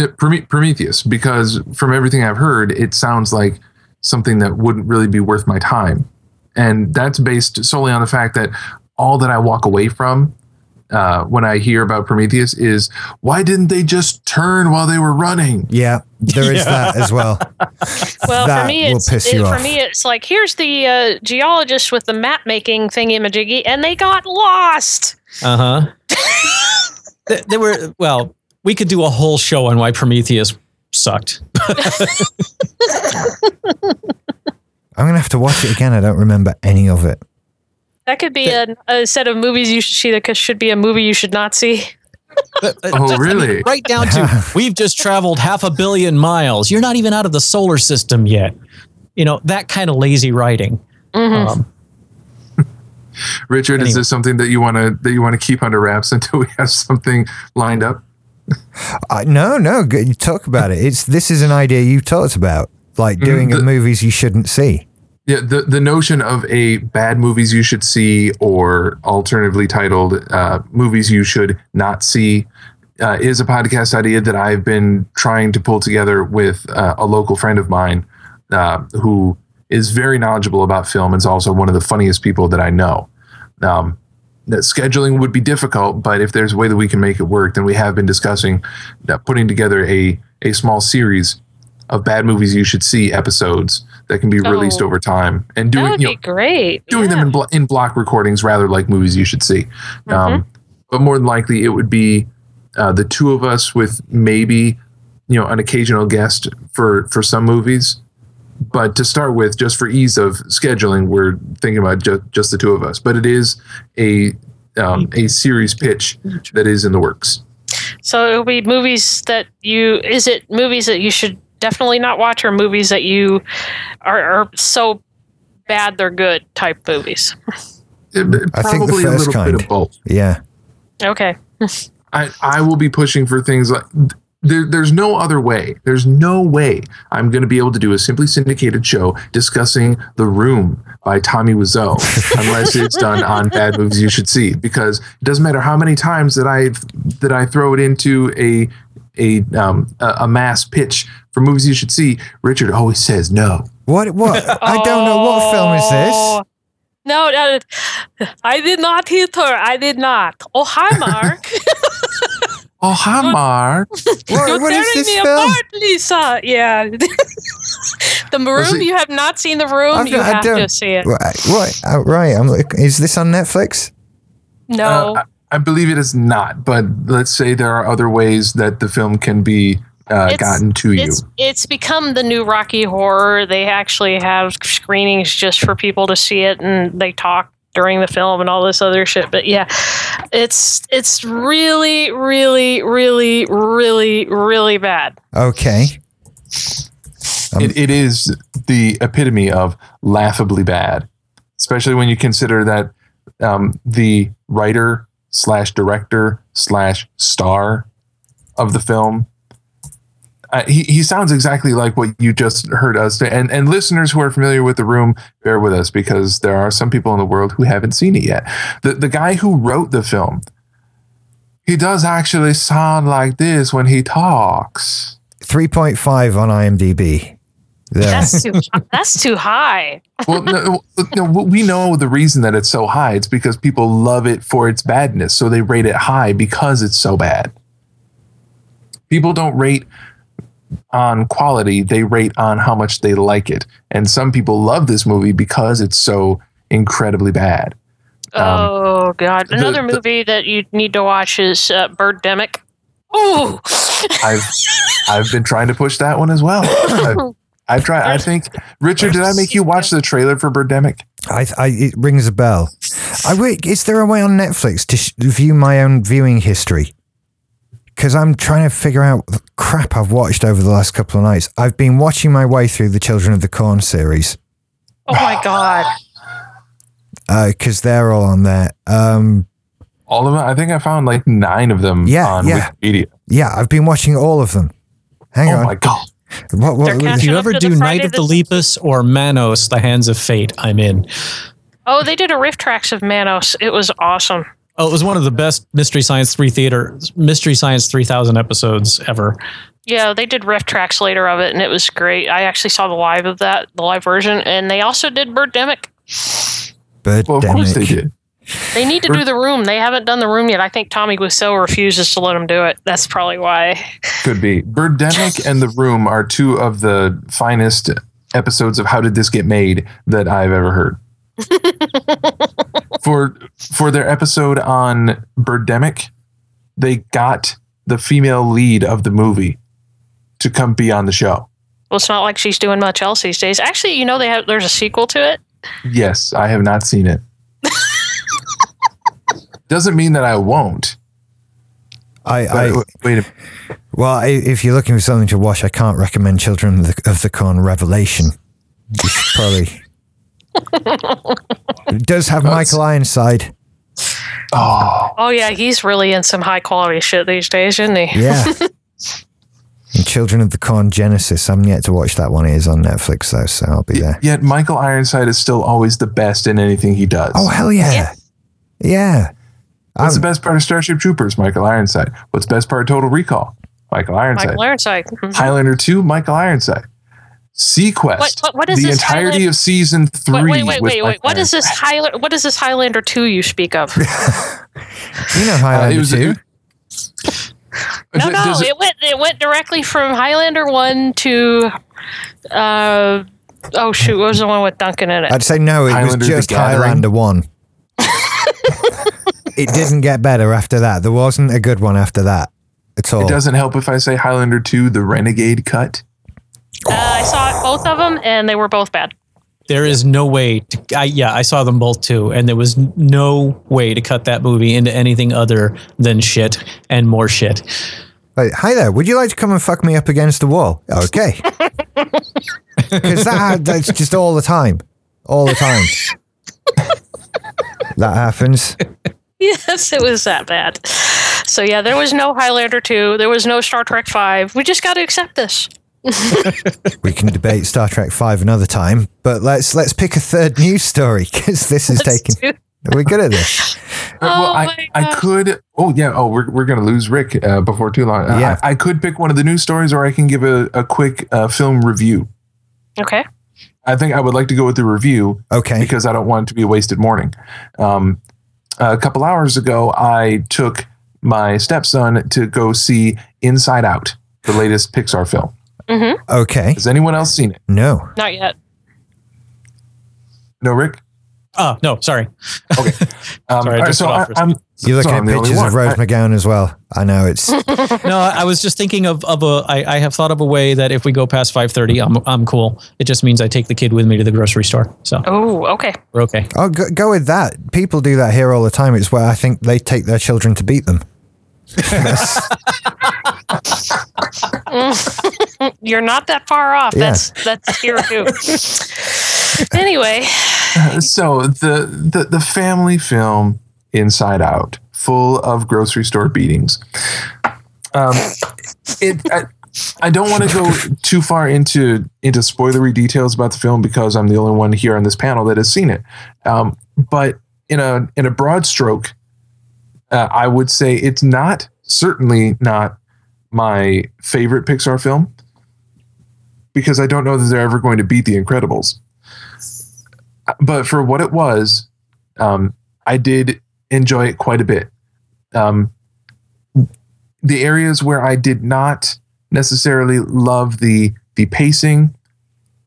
A: Prometheus, because from everything I've heard, it sounds like something that wouldn't really be worth my time. And that's based solely on the fact that all that I walk away from uh, when I hear about Prometheus is why didn't they just turn while they were running?
B: Yeah, there is that as well.
C: Well,
B: that
C: for me,
B: will
C: it's
B: piss
C: it-
B: you
C: for
B: off.
C: me, it's like here's the uh, geologist with the map making thingy majiggy, and they got lost.
D: uh huh. they, they were well. We could do a whole show on why Prometheus sucked.
B: I'm gonna have to watch it again. I don't remember any of it.
C: That could be a, a set of movies you should see. That could- should be a movie you should not see.
D: But- but-
A: Oh,
D: I mean,
A: really?
D: right down to we've just traveled half a billion miles. You're not even out of the solar system yet. You know that kind of lazy writing.
C: Mhm.
D: Um,
A: Richard, is this something that you want to that you want to keep under wraps until we have something lined up?
B: Uh, no, no, you talk about it. It's this is an idea you talked about, like doing
A: the-
B: movies you shouldn't see.
A: Yeah, the, the notion of a bad movies you should see, or alternatively titled uh, movies you should not see, uh, is a podcast idea that I've been trying to pull together with uh, a local friend of mine uh, who is very knowledgeable about film and is also one of the funniest people that I know. Um, that scheduling would be difficult, but if there's a way that we can make it work, then we have been discussing uh, putting together a a small series of bad movies you should see episodes that can be released
C: Oh.
A: over time and doing
C: would
A: you know,
C: be great.
A: doing them in, blo- in block recordings rather like movies you should see.
C: Mm-hmm.
A: Um, but more than likely, it would be uh, the two of us with maybe you know an occasional guest for for some movies. But to start with, just for ease of scheduling, we're thinking about ju- just the two of us. But it is a um, a series pitch that is in the works.
C: So it'll be movies that you. Is it movies that you should definitely not watch, or movies that you are, are so bad they're good type movies?
A: It-
B: I think the
A: probably a
B: first
A: little
B: kind.
A: bit of both.
B: Yeah,
C: Okay.
A: I, I will be pushing for things like there, there's no other way. There's no way I'm going to be able to do a simply syndicated show discussing The Room by Tommy Wiseau unless it's done on bad movies you should see. Because it doesn't matter how many times that I that I throw it into a a um, a, a mass pitch for movies you should see. Richard always says no.
B: what? What? I don't know what film is this.
C: Oh. No, no, I did not hit her. I did not. Oh, hi, Mark.
A: Oh, hi, Mark.
B: What,
C: You're
B: what is
C: tearing
B: this
C: me
B: film?
C: apart, Lisa. Yeah. the room.
A: it-
C: You have not seen the room.
B: I've
C: you
B: not- I
C: have
B: don't-
C: to see it.
B: Right, what? Oh, right. I'm. like, Is this on Netflix?
C: No.
A: Uh, I, I believe it is not, but let's say there are other ways that the film can be uh,
C: It's-
A: gotten to you.
C: It's it's become the new Rocky Horror. They actually have screenings just for people to see it, and they talk during the film and all this other shit. But yeah, it's it's really, really, really, really, really bad.
B: Okay. Um,
A: it, it is the epitome of laughably bad, especially when you consider that um, the writer slash director slash star of the film. Uh, he, he sounds exactly like what you just heard us say. And, and listeners who are familiar with the room, bear with us because there are some people in the world who haven't seen it yet. The, the guy who wrote the film, he does actually sound like this when he talks.
B: 3.5 on IMDb. There.
C: That's too that's too high.
A: well, no, no, we know the reason that it's so high. It's because people love it for its badness, so they rate it high because it's so bad. People don't rate on quality; they rate on how much they like it. And some people love this movie because it's so incredibly bad. Um,
C: oh god,
A: the-
C: another
A: the-
C: movie that you need to watch is uh, Birdemic. Ooh,
A: I've I've been trying to push that one as well. I've, I've tried. I think Richard, did I make you watch the trailer for Birdemic?
B: I, I, it rings a bell. I wait. Is there a way on Netflix to sh- view my own viewing history? Because I'm trying to figure out the crap I've watched over the last couple of nights. I've been watching my way through the Children of the Corn series
C: oh my god.
B: because they're all on there. Um,
A: All of them. I think I found like nine of them
B: Yeah,
A: on
B: yeah.
A: Wikipedia.
B: yeah, I've been watching all of them. Hang
A: Oh
B: on.
A: Oh my god!
B: What, what, what-
C: catching
D: If you ever do
C: the
D: Night of the
C: the-
D: Lepus or Manos, The Hands of Fate, I'm in.
C: Oh, they did a RiffTrax of Manos. It was awesome.
D: Oh, it was one of the best Mystery Science 3 Theater, Mystery Science 3000 episodes ever.
C: Yeah, they did RiffTrax later of it, and it was great. I actually saw the live of that, the live version, and they also did Birdemic.
A: Well, of course they
B: Birdemic.
A: did.
C: They need to do the room. They haven't done the room yet. I think Tommy Wiseau refuses to let them do it. That's probably why.
A: Could be. Birdemic and The Room are two of the finest episodes of How Did This Get Made that I've ever heard. for for their episode on Birdemic, they got the female lead of the movie to come be on the show.
C: Well, it's not like she's doing much else these days. Actually, you know, they have there's a sequel to it.
A: Yes, I have not seen it. Doesn't mean that I won't.
B: I, I,
A: wait, a-
B: well, I, if you're looking for something to watch, I can't recommend Children of the, of the Corn Revelation. You should probably. It does have
A: That's-
B: Michael Ironside.
A: oh,
C: Oh yeah, he's really in some high quality shit these days, isn't he?
B: Yeah. and Children of the Corn Genesis. I'm yet to watch that one. It is on Netflix though, so I'll be there.
A: yet Michael Ironside is still always the best in anything he does.
B: Oh hell yeah, yeah.
A: What's
B: Um,
A: the best part of Starship Troopers? Michael Ironside. What's the best part of Total Recall? Michael Ironside.
C: Michael Ironside. Mhm.
A: Highlander 2, Michael Ironside. SeaQuest.
C: What- what- what is
A: the
C: this
A: entirety
C: Highlander-
A: of season three.
C: Wait, wait, wait, wait, wait. What is this
A: Ironside.
C: Highlander? What is this Highlander two you speak of?
B: You know
A: Uh,
B: Highlander
A: it was,
B: too.
C: No, no,
A: it-
C: it went it went directly from Highlander one to uh oh shoot, what was the one with Duncan in it?
B: I'd say no. It
A: Highlander
B: was just Highlander one. it didn't get better after that. There wasn't a good one after that at all.
A: it doesn't help if I say Highlander 2, the Renegade cut.
C: Uh, I saw both of them, and they were both bad.
D: There is no way to, I, yeah, I saw them both too, and there was no way to cut that movie into anything other than shit and more shit.
B: Like, hi there. Would you like to come and fuck me up against the wall? Okay. Because that that's just all the time, all the time. that happens.
C: Yes, it was that bad. So yeah, there was no Highlander two. There was no Star Trek five. We just got to accept this.
B: We can debate Star Trek Five another time, but let's let's pick a third news story because this is
C: Let's
B: taking.
C: do-
B: We're good at this.
A: Uh, well,
C: Oh
A: I, I could. Oh, yeah. Oh, we're, we're going to lose Rick uh, before too long. Uh,
B: Yeah.
A: I, I could pick one of the news stories or I can give a, a quick uh, film review.
C: Okay.
A: I think I would like to go with the review
B: Okay.
A: because I don't want it to be a wasted morning. Um, a couple hours ago, I took my stepson to go see Inside Out, the latest Pixar film.
B: Okay.
A: Has anyone else seen it?
B: No.
C: Not yet.
A: No, Rick.
D: Oh, no, sorry.
A: Okay. Um,
D: Sorry, I
A: all right,
D: just
A: so
D: cut
A: I,
D: off for a
A: I'm
B: You're looking
A: So
B: at
A: I'm the only
B: pictures of. Rose
A: I-
B: McGowan as well. I know it's
D: no, I was just thinking of, of a. I, I have thought of a way that if we go past five thirty, I'm I'm cool. It just means I take the kid with me to the grocery store, so
C: Oh, okay.
D: we're okay.
B: oh go, go with that. People do that here all the time. It's where I think they take their children to beat them. That's-
C: You're not that far off.
B: Yeah.
C: That's that's here too. anyway,
A: so the, the the family film Inside Out, full of grocery store beatings. Um, it. I, I don't want to go too far into into spoilery details about the film because I'm the only one here on this panel that has seen it. Um, but in a in a broad stroke, uh, I would say it's not certainly not my favorite Pixar film because I don't know that they're ever going to beat The Incredibles but for what it was, um, I did enjoy it quite a bit. Um, the areas where I did not necessarily love the the pacing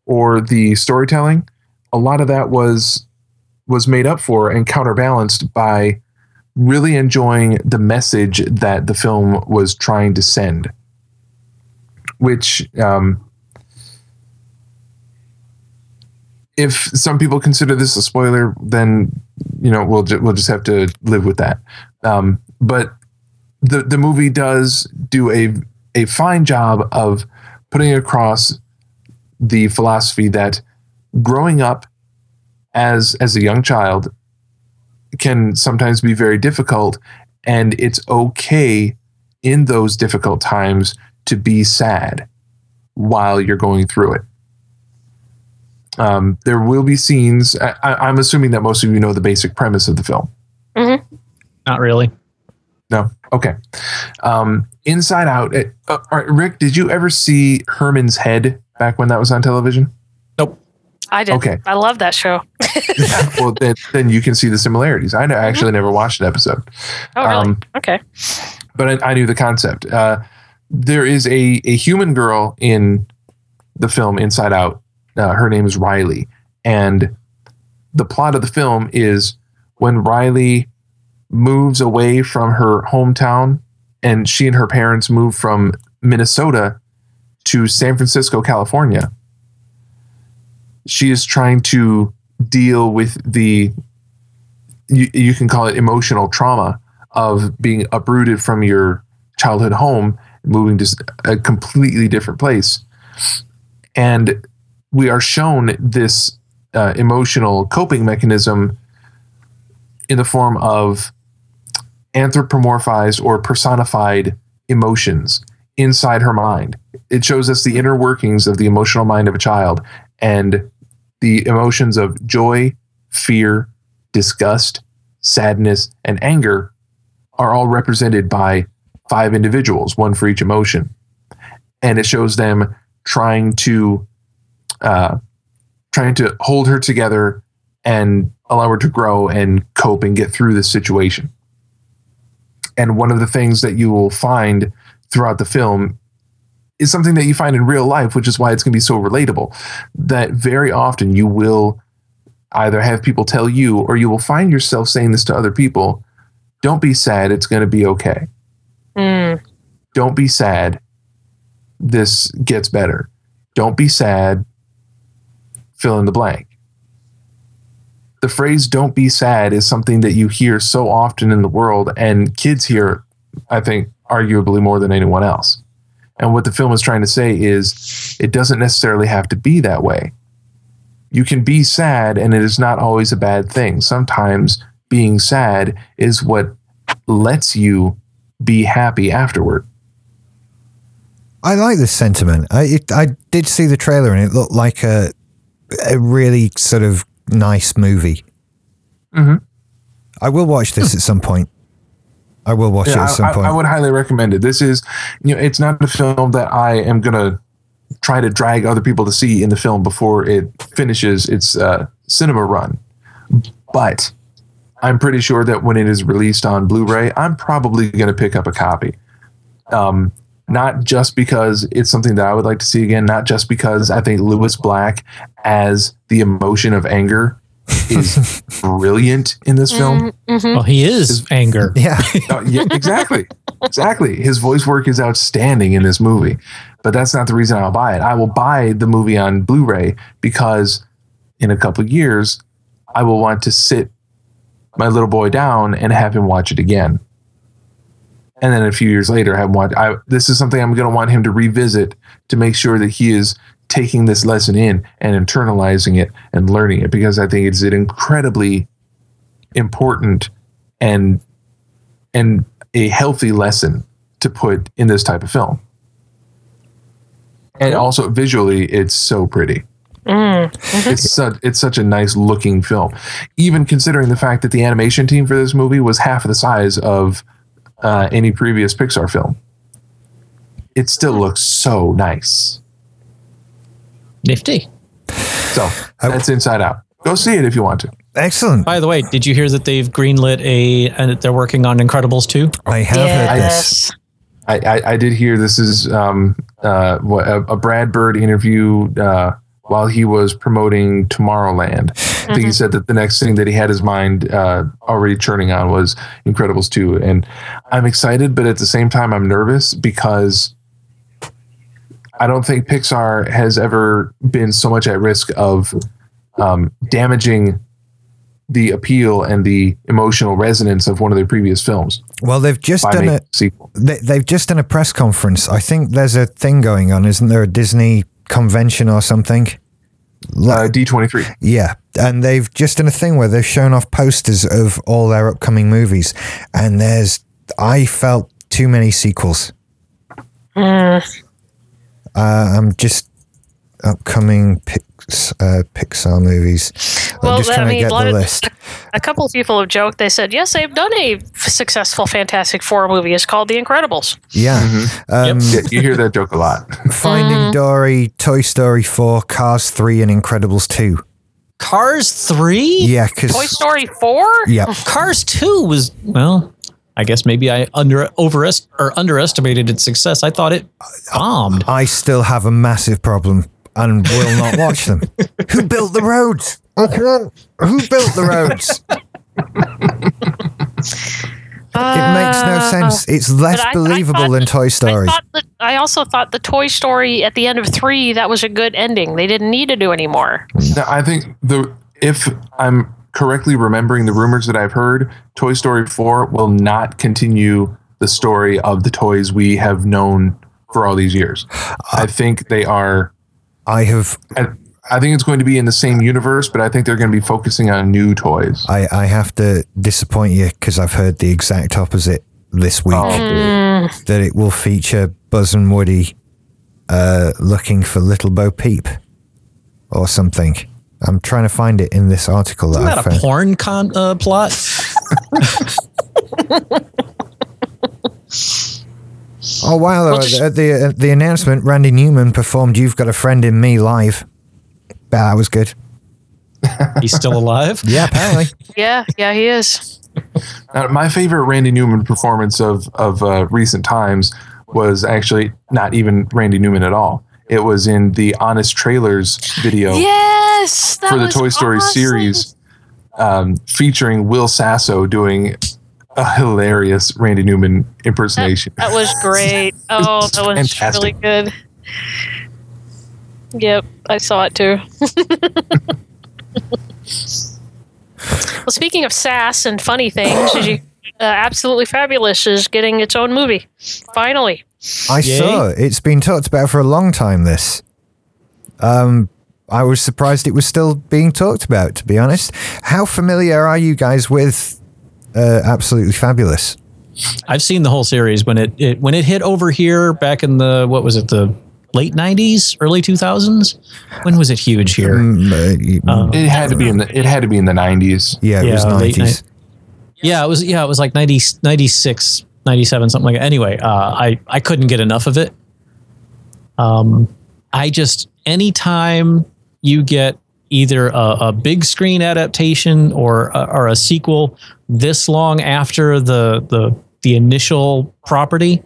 A: or the storytelling, a lot of that was was made up for and counterbalanced by really enjoying the message that the film was trying to send, which um, if some people consider this a spoiler, then you know we'll ju- we'll just have to live with that. Um, but the the movie does do a a fine job of putting across the philosophy that growing up as as a young child can sometimes be very difficult, and it's okay in those difficult times to be sad while you're going through it. Um, there will be scenes. I, I, I'm assuming that most of you know the basic premise of the film.
D: Not really.
A: No, okay. Um, Inside Out. Uh, uh, all right, Rick, did you ever see Herman's Head back when that was on television?
C: I did.
A: Okay.
C: I love that show.
A: well, then, then you can see the similarities. I know- actually never watched an episode,
C: Oh, really?
A: Um,
C: okay.
A: but I, I knew the concept. Uh, there is a a human girl in the film Inside Out. Uh, her name is Riley, and the plot of the film is when Riley moves away from her hometown, and she and her parents move from Minnesota to San Francisco, California. She is trying to deal with the you, you can call it emotional trauma of being uprooted from your childhood home, moving to a completely different place. And we are shown this uh, emotional coping mechanism in the form of anthropomorphized or personified emotions inside her mind. It shows us the inner workings of the emotional mind of a child and the emotions of joy, fear, disgust, sadness, and anger are all represented by five individuals, one for each emotion. And it shows them trying to uh, trying to hold her together and allow her to grow and cope and get through this situation. And one of the things that you will find throughout the film is something that you find in real life, which is why it's going to be so relatable. That very often you will either have people tell you or you will find yourself saying this to other people don't be sad, it's going to be okay.
C: Mm.
A: Don't be sad, this gets better. Don't be sad, fill in the blank. The phrase don't be sad is something that you hear so often in the world, and kids hear, I think, arguably more than anyone else. And what the film is trying to say is it doesn't necessarily have to be that way. You can be sad, and it is not always a bad thing. Sometimes being sad is what lets you be happy afterward.
B: I like this sentiment. I it, I did see the trailer and it looked like a a really sort of nice movie.
A: Mhm.
B: I will watch this at some point. I will watch it at some
A: I,
B: point.
A: I, would highly recommend it. This is, you know, it's not a film that I am gonna try to drag other people to see in the film before it finishes its uh, cinema run. But I'm pretty sure that when it is released on Blu-ray, I'm probably going to pick up a copy. Um, not just because it's something that I would like to see again, not just because I think Lewis Black as the emotion of anger is brilliant in this film.
C: Mhm.
D: Well, he is anger.
B: Yeah.
A: Uh, yeah, exactly. Exactly. His voice work is outstanding in this movie. But that's not the reason I'll buy it. I will buy the movie on Blu-ray because in a couple of years I will want to sit my little boy down and have him watch it again. And then a few years later, have watch. I, this is something I'm going to want him to revisit to make sure that he is taking this lesson in and internalizing it and learning it because I think it's an incredibly important and and a healthy lesson to put in this type of film. And also visually, it's so pretty. It's such it's such a nice looking film, even considering the fact that the animation team for this movie was half the size of uh, any previous Pixar film. It still looks so nice.
D: Nifty.
A: So that's Inside Out. Go see it if you want to.
B: Excellent.
D: By the way, did you hear that they've greenlit a and they're working on Incredibles 2?
B: I have heard this.
A: I, I, I did hear this is um, uh, what, a, a Brad Bird interview uh, while he was promoting Tomorrowland. I think he said that the next thing that he had his mind uh, already churning on was Incredibles 2. And I'm excited, but at the same time, I'm nervous because I don't think Pixar has ever been so much at risk of um, damaging the appeal and the emotional resonance of one of their previous films
B: Well, they've just done a
A: a sequel.
B: they, they've just done a press conference. I think there's a thing going on, isn't there? A Disney convention or something?
A: Uh, D23.
B: Yeah, and they've just done a thing where they've shown off posters of all their upcoming movies, and there's I felt too many sequels. Uh, I'm just upcoming Pix, uh, Pixar movies.
C: Well,
B: I'm just
C: I
B: trying
C: mean,
B: to get
C: a lot
B: the
C: of-
B: list.
C: A couple of people have joked. They said, yes, they've done a successful Fantastic Four movie. It's called The Incredibles.
B: Yeah, um,
A: Yeah, you hear that joke a lot.
B: Finding Dory, Toy Story four, Cars three, and Incredibles two.
D: Cars 3?
B: Yeah, because
C: Toy Story 4?
B: yeah,
D: Cars 2 was well, I guess maybe I under overest or underestimated its success. I thought it bombed.
B: I still have a massive problem and will not watch them. Who built the roads? I can't. Who built the roads? It makes no sense. It's less
C: Uh, but I- I
B: believable
C: thought-
B: than Toy Story.
C: I, thought that, I also thought the Toy Story at the end of 3, that was a good ending. They didn't need to do anymore.
A: Now, I think the if I'm correctly remembering the rumors that I've heard, Toy Story 4 will not continue the story of the toys we have known for all these years. I think they are.
B: I have.
A: I, I think it's going to be in the same universe, but I think they're going to be focusing on new toys.
B: I, I have to disappoint you because I've heard the exact opposite this week.
A: Oh, dude.
B: That it will feature Buzz and Woody uh, looking for Little Bo Peep or something. I'm trying to find it in this article that
D: Isn't
B: I
D: that a
B: found.
D: porn con uh, plot?
B: Oh wow!
C: Well, just-
B: the, the uh, the announcement, Randy Newman performed "You've Got a Friend in Me" live. Yeah, that was good.
D: He's still alive.
B: Yeah, apparently.
C: Yeah, yeah, he is.
A: Now, my favorite Randy Newman performance of of uh, recent times was actually not even Randy Newman at all. It was in the Honest Trailers video
C: Yes! That
A: for the Toy Story
C: awesome.
A: series, um, featuring Will Sasso doing a hilarious Randy Newman impersonation.
C: That was great. Oh, that was
A: fantastic.
C: really good. Yep, I saw it too. well, speaking of sass and funny things, you, uh, Absolutely Fabulous is getting its own movie. Finally.
B: I
D: Yay.
B: saw it. It's been talked about for a long time. This. Um, I was surprised it was still being talked about. To be honest, how familiar are you guys with uh, Absolutely Fabulous?
D: I've seen the whole series when it, it when it hit over here back in the what was it the late '90s, early 2000s. When was it huge here?
B: Mm, uh,
D: Uh,
A: It had to be in the it had to be in the nineties.
B: yeah, it was
D: yeah, late
B: nineties.
D: Yeah, it was. Yeah, it was like 90, 96, 97, something like that. Anyway, uh, I I couldn't get enough of it. Um, I just anytime you get either a, a big screen adaptation or a, or a sequel this long after the the the initial property,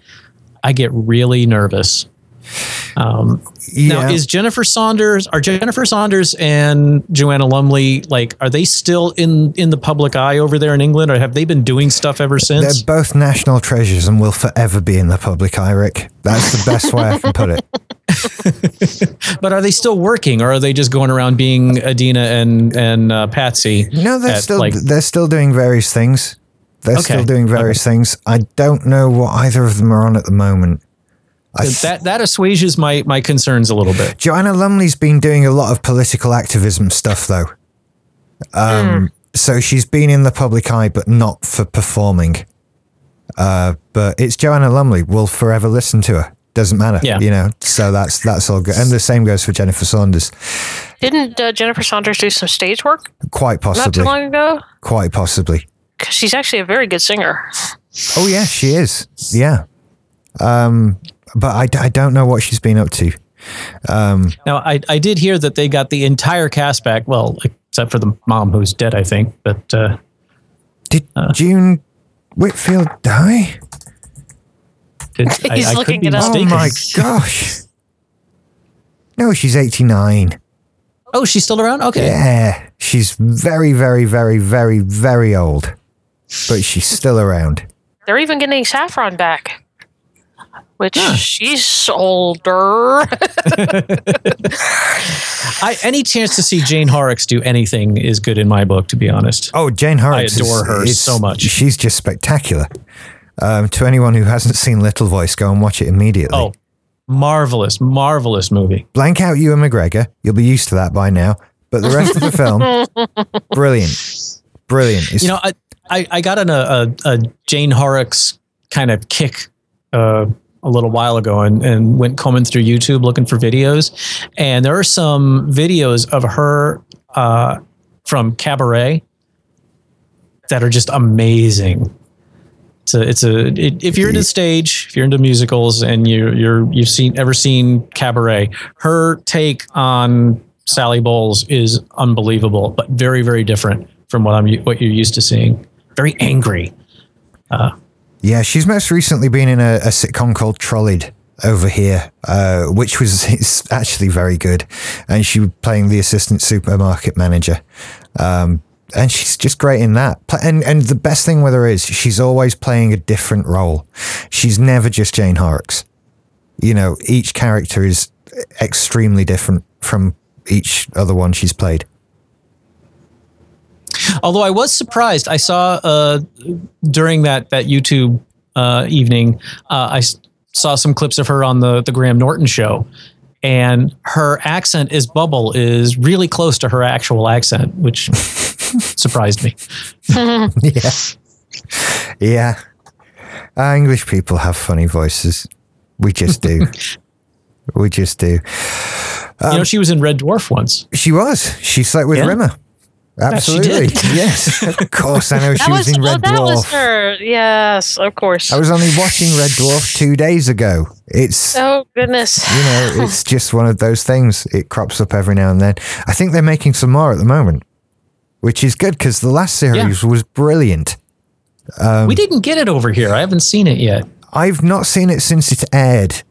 D: I get really nervous. Um,
B: Yeah.
D: Now, is Jennifer Saunders, are Jennifer Saunders and Joanna Lumley like, are they still in in the public eye over there in England, or have they been doing stuff ever since?
B: They're both national treasures and will forever be in the public eye, Rick. That's the best way I can put it.
D: But are they still working, or are they just going around being Edina and and uh, Patsy?
B: No, they're
D: at,
B: still
D: like-
B: they're still doing various things. They're still doing various things. I don't know what either of them are on at the moment. I th-
D: that that assuages my my concerns a little bit.
B: Joanna Lumley's been doing a lot of political activism stuff, though. Um, So she's been in the public eye, but not for performing. Uh, but it's Joanna Lumley. We'll forever listen to her. Doesn't matter,
D: Yeah.
B: you know. So that's that's all good. And the same goes for Jennifer Saunders.
C: Didn't uh, Jennifer Saunders do some stage work
B: Quite possibly.
C: not too long ago?
B: Quite possibly.
C: Because she's actually a very good singer.
B: Oh yeah, she is. Yeah. Um, but I, I don't know what she's been up to. Um,
D: Now, I I did hear that they got the entire cast back. Well, except for the mom who's dead, I think. But uh,
B: did June Whitfield die?
D: did,
C: He's
D: I could
C: looking
D: be
C: it up.
B: Oh my gosh. No, she's 89.
D: Oh, she's still around. Okay.
B: Yeah. She's very, very, very, very, very old. But she's still around.
C: They're even getting Saffron back, which she's older.
D: I, any chance to see Jane Horrocks do anything is good in my book. To be honest.
B: Oh, Jane Horrocks.
D: I adore
B: is-
D: her
B: is-
D: so much.
B: She's just spectacular. Um, to anyone who hasn't seen Little Voice, go and watch it immediately.
D: Oh, marvelous, marvelous movie.
B: Blank out Ewan McGregor. You'll be used to that by now. But the rest of the film, brilliant. Brilliant. It's
D: You know, I I, I got on a, a, a Jane Horrocks kind of kick uh, a little while ago and, and went combing through YouTube looking for videos, and there are some videos of her uh, from Cabaret that are just amazing. It's a, it's a it, if you're into stage, if you're into musicals, and you're you're you've seen ever seen Cabaret, her take on Sally Bowles is unbelievable, but very very different from what I'm what you're used to seeing. Very angry.
B: Yeah, she's most recently been in a, a sitcom called Trolleyed over here, uh, which was actually very good. And she was playing the assistant supermarket manager. Um, and she's just great in that. And and the best thing with her is she's always playing a different role. She's never just Jane Horrocks. You know, each character is extremely different from each other one she's played.
D: Although I was surprised, I saw uh, during that that YouTube uh, evening, uh, I s- saw some clips of her on the the Graham Norton show, and her accent is bubble is really close to her actual accent, which surprised me.
B: yeah. Yeah. Uh, English people have funny voices. We just do. we just do.
D: you know, she was in Red Dwarf once.
B: She was. She slept with
D: Yeah.
B: Rimmer. Absolutely. yes. Of course. I know she was,
C: was,
B: in
C: oh,
B: Red
C: that was
B: Dwarf.
C: her. Yes, of course.
B: I was only watching Red Dwarf two days ago. It's,
C: oh goodness.
B: you know, it's just one of those things. It crops up every now and then. I think they're making some more at the moment, which is good because the last series was brilliant. Um,
D: we didn't get it over here. I haven't seen it yet.
B: I've not seen it since it aired,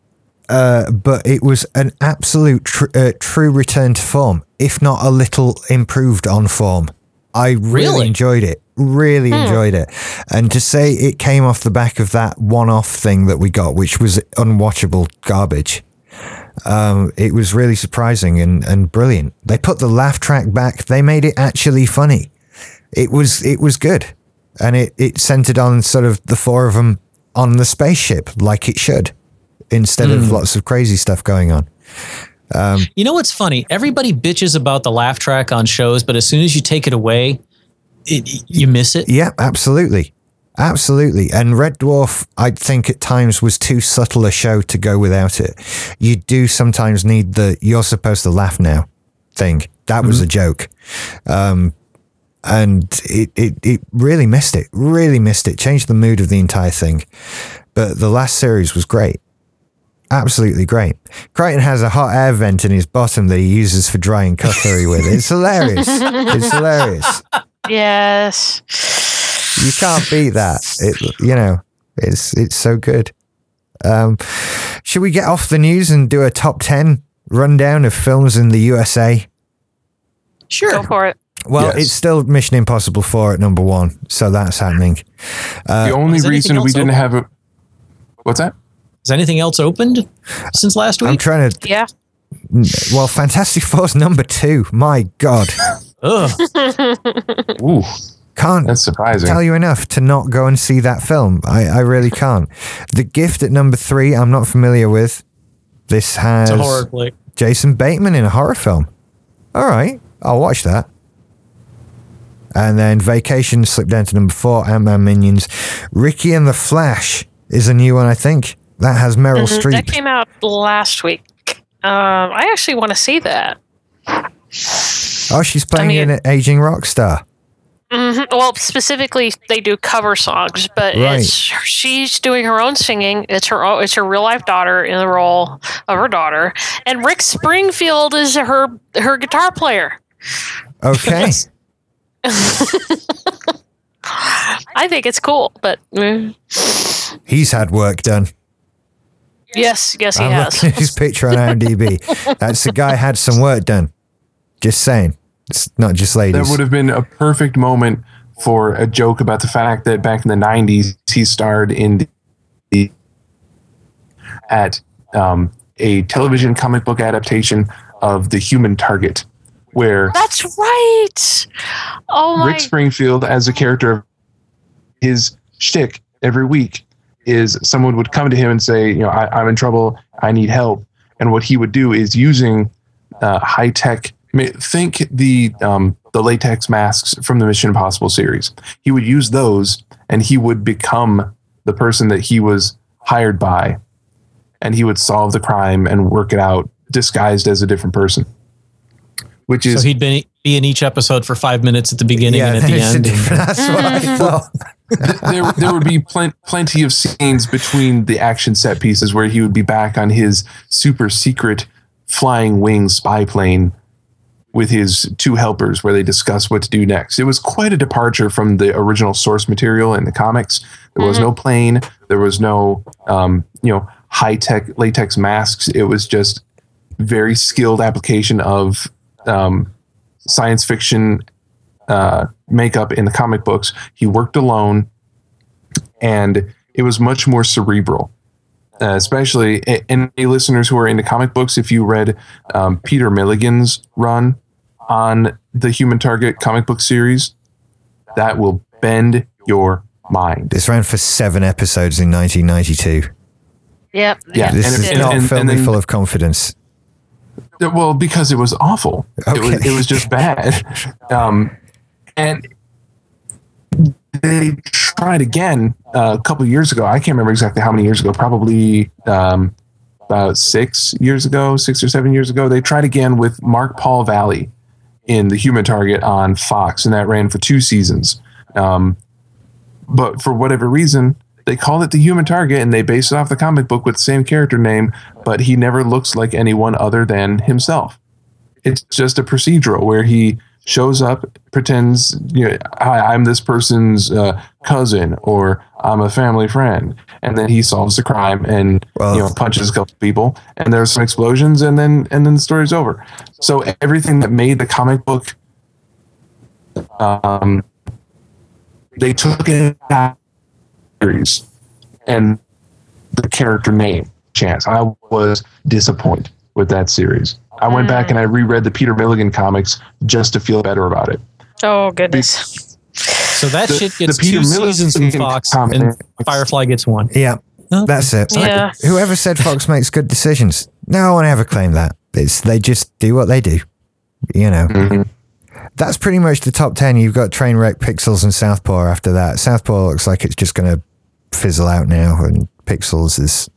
B: uh, but it was an absolute tr- uh, true return to form, if not a little improved on form. I really,
D: Really?
B: enjoyed it. Really enjoyed it. And to say it came off the back of that one off thing that we got, which was unwatchable garbage, um, it was really surprising and, and brilliant. They put the laugh track back, they made it actually funny. It was it was good. And it, it centered on sort of the four of them on the spaceship like it should, instead of lots of crazy stuff going on.
D: You know what's funny? Everybody bitches about the laugh track on shows, but as soon as you take it away, it, you miss it.
B: Yeah, absolutely. Absolutely. And Red Dwarf, I think at times was too subtle a show to go without it. You do sometimes need the you're supposed to laugh now thing. That was a joke. Um, and it, it, it really missed it, really missed it, changed the mood of the entire thing. But the last series was great. Absolutely great. Kryten has a hot air vent in his bottom that he uses for drying cutlery with. It's hilarious. It's hilarious.
C: Yes.
B: You can't beat that. It, you know, it's it's so good. Um, Should we get off the news and do a top 10 rundown of films in the USA?
D: Sure.
C: Go for it.
B: Well,
A: Yes.
B: it's still Mission Impossible 4 at number one, so that's happening.
A: Uh, the only reason we
D: else
A: didn't
D: open?
A: have a what's that?
D: Has anything else opened since last week?
B: I'm trying to.
C: Yeah.
B: Well, Fantastic Four's number two. My God.
D: Ugh.
A: Ooh,
B: Can't
A: that's surprising.
B: tell you enough to not go and see that film. I, I really can't. The Gift at number three, I'm not familiar with. This has
D: It's a horror flick.
B: Jason Bateman in a horror film. All right, I'll watch that. And then Vacation slipped down to number four. Ant Man Minions. Ricki and the Flash is a new one, I think. That has Meryl
C: Mhm. That came out last week. Um, I actually want to see that.
B: Oh, she's playing
C: mean-
B: an aging rock star.
C: hmm Well, specifically, they do cover songs, but
B: Right.
C: it's she's doing her own singing. It's her own, it's her real life daughter in the role of her daughter, and Rick Springfield is her her guitar player.
B: Okay.
C: I think it's cool, but mm,
B: He's had work done.
C: Yes, yes, he
B: I'm
C: has.
B: looking at his picture on IMDb. That's the guy had some work done. Just saying. It's not just ladies.
A: That would have been a perfect moment for a joke about the fact that back in the 90s, he starred in the at um, a television comic book adaptation of The Human Target, where
C: That's right. Oh my!
A: Rick Springfield, as a character of his shtick every week, is someone would come to him and say, you know, I, I'm in trouble, I need help, and what he would do is using uh, high tech. Think the um, the latex masks from the Mission Impossible series. He would use those, and he would become the person that he was hired by, and he would solve the crime and work it out disguised as a different person. Which is
D: So he'd been, be in each episode for five minutes at the beginning
B: yeah,
D: and at the end.
B: that's what I thought.
A: there, there would be plen- plenty of scenes between the action set pieces where he would be back on his super secret flying wing spy plane with his two helpers where they discuss what to do next. It was quite a departure from the original source material in the comics. There was no plane, there was no um, you know high tech latex masks. It was just very skilled application of um, science fiction uh, makeup in the comic books. He worked alone, and it was much more cerebral. Uh, especially any listeners who are into comic books, if you read um, Peter Milligan's run on the Human Target comic book series, that will bend your mind.
B: This ran for seven episodes in 1992.
C: Yep.
A: Yeah,
B: This
A: and-
B: is
A: and-
B: not
A: and-
B: filled
A: and then-
B: full of confidence.
A: Well, because it was awful. It was it was just bad. Um, and they tried again uh, a couple years ago. I can't remember exactly how many years ago. Probably um, about six years ago, six or seven years ago. They tried again with Mark Paul Valley in The Human Target on Fox, and that ran for two seasons. Um, but for whatever reason, they called it The Human Target, and they based it off the comic book with the same character name, but he never looks like anyone other than himself. It's just a procedural where he shows up, pretends, you know, hi, I'm this person's uh, cousin, or I'm a family friend, and then he solves the crime and you know punches a couple people, and there's some explosions, and then and then the story's over. So everything that made the comic book, um, they took it out series and the character name chance. I was disappointed with that series. I went back and I reread the Peter Milligan comics just to feel better about it.
C: Oh goodness.
D: So that
A: The-
D: shit gets
A: the Peter
D: two
A: Milligan
D: seasons from Fox, and Firefly gets one.
B: Yeah,
D: Oh.
B: that's it.
C: Yeah.
B: Whoever said Fox makes good decisions? No one ever claimed that. It's they just do what they do. You know.
A: Mhm.
B: That's pretty much the top 10. You've got Trainwreck, Pixels, and Southpaw after that. Southpaw looks like it's just going to fizzle out now, and Pixels is,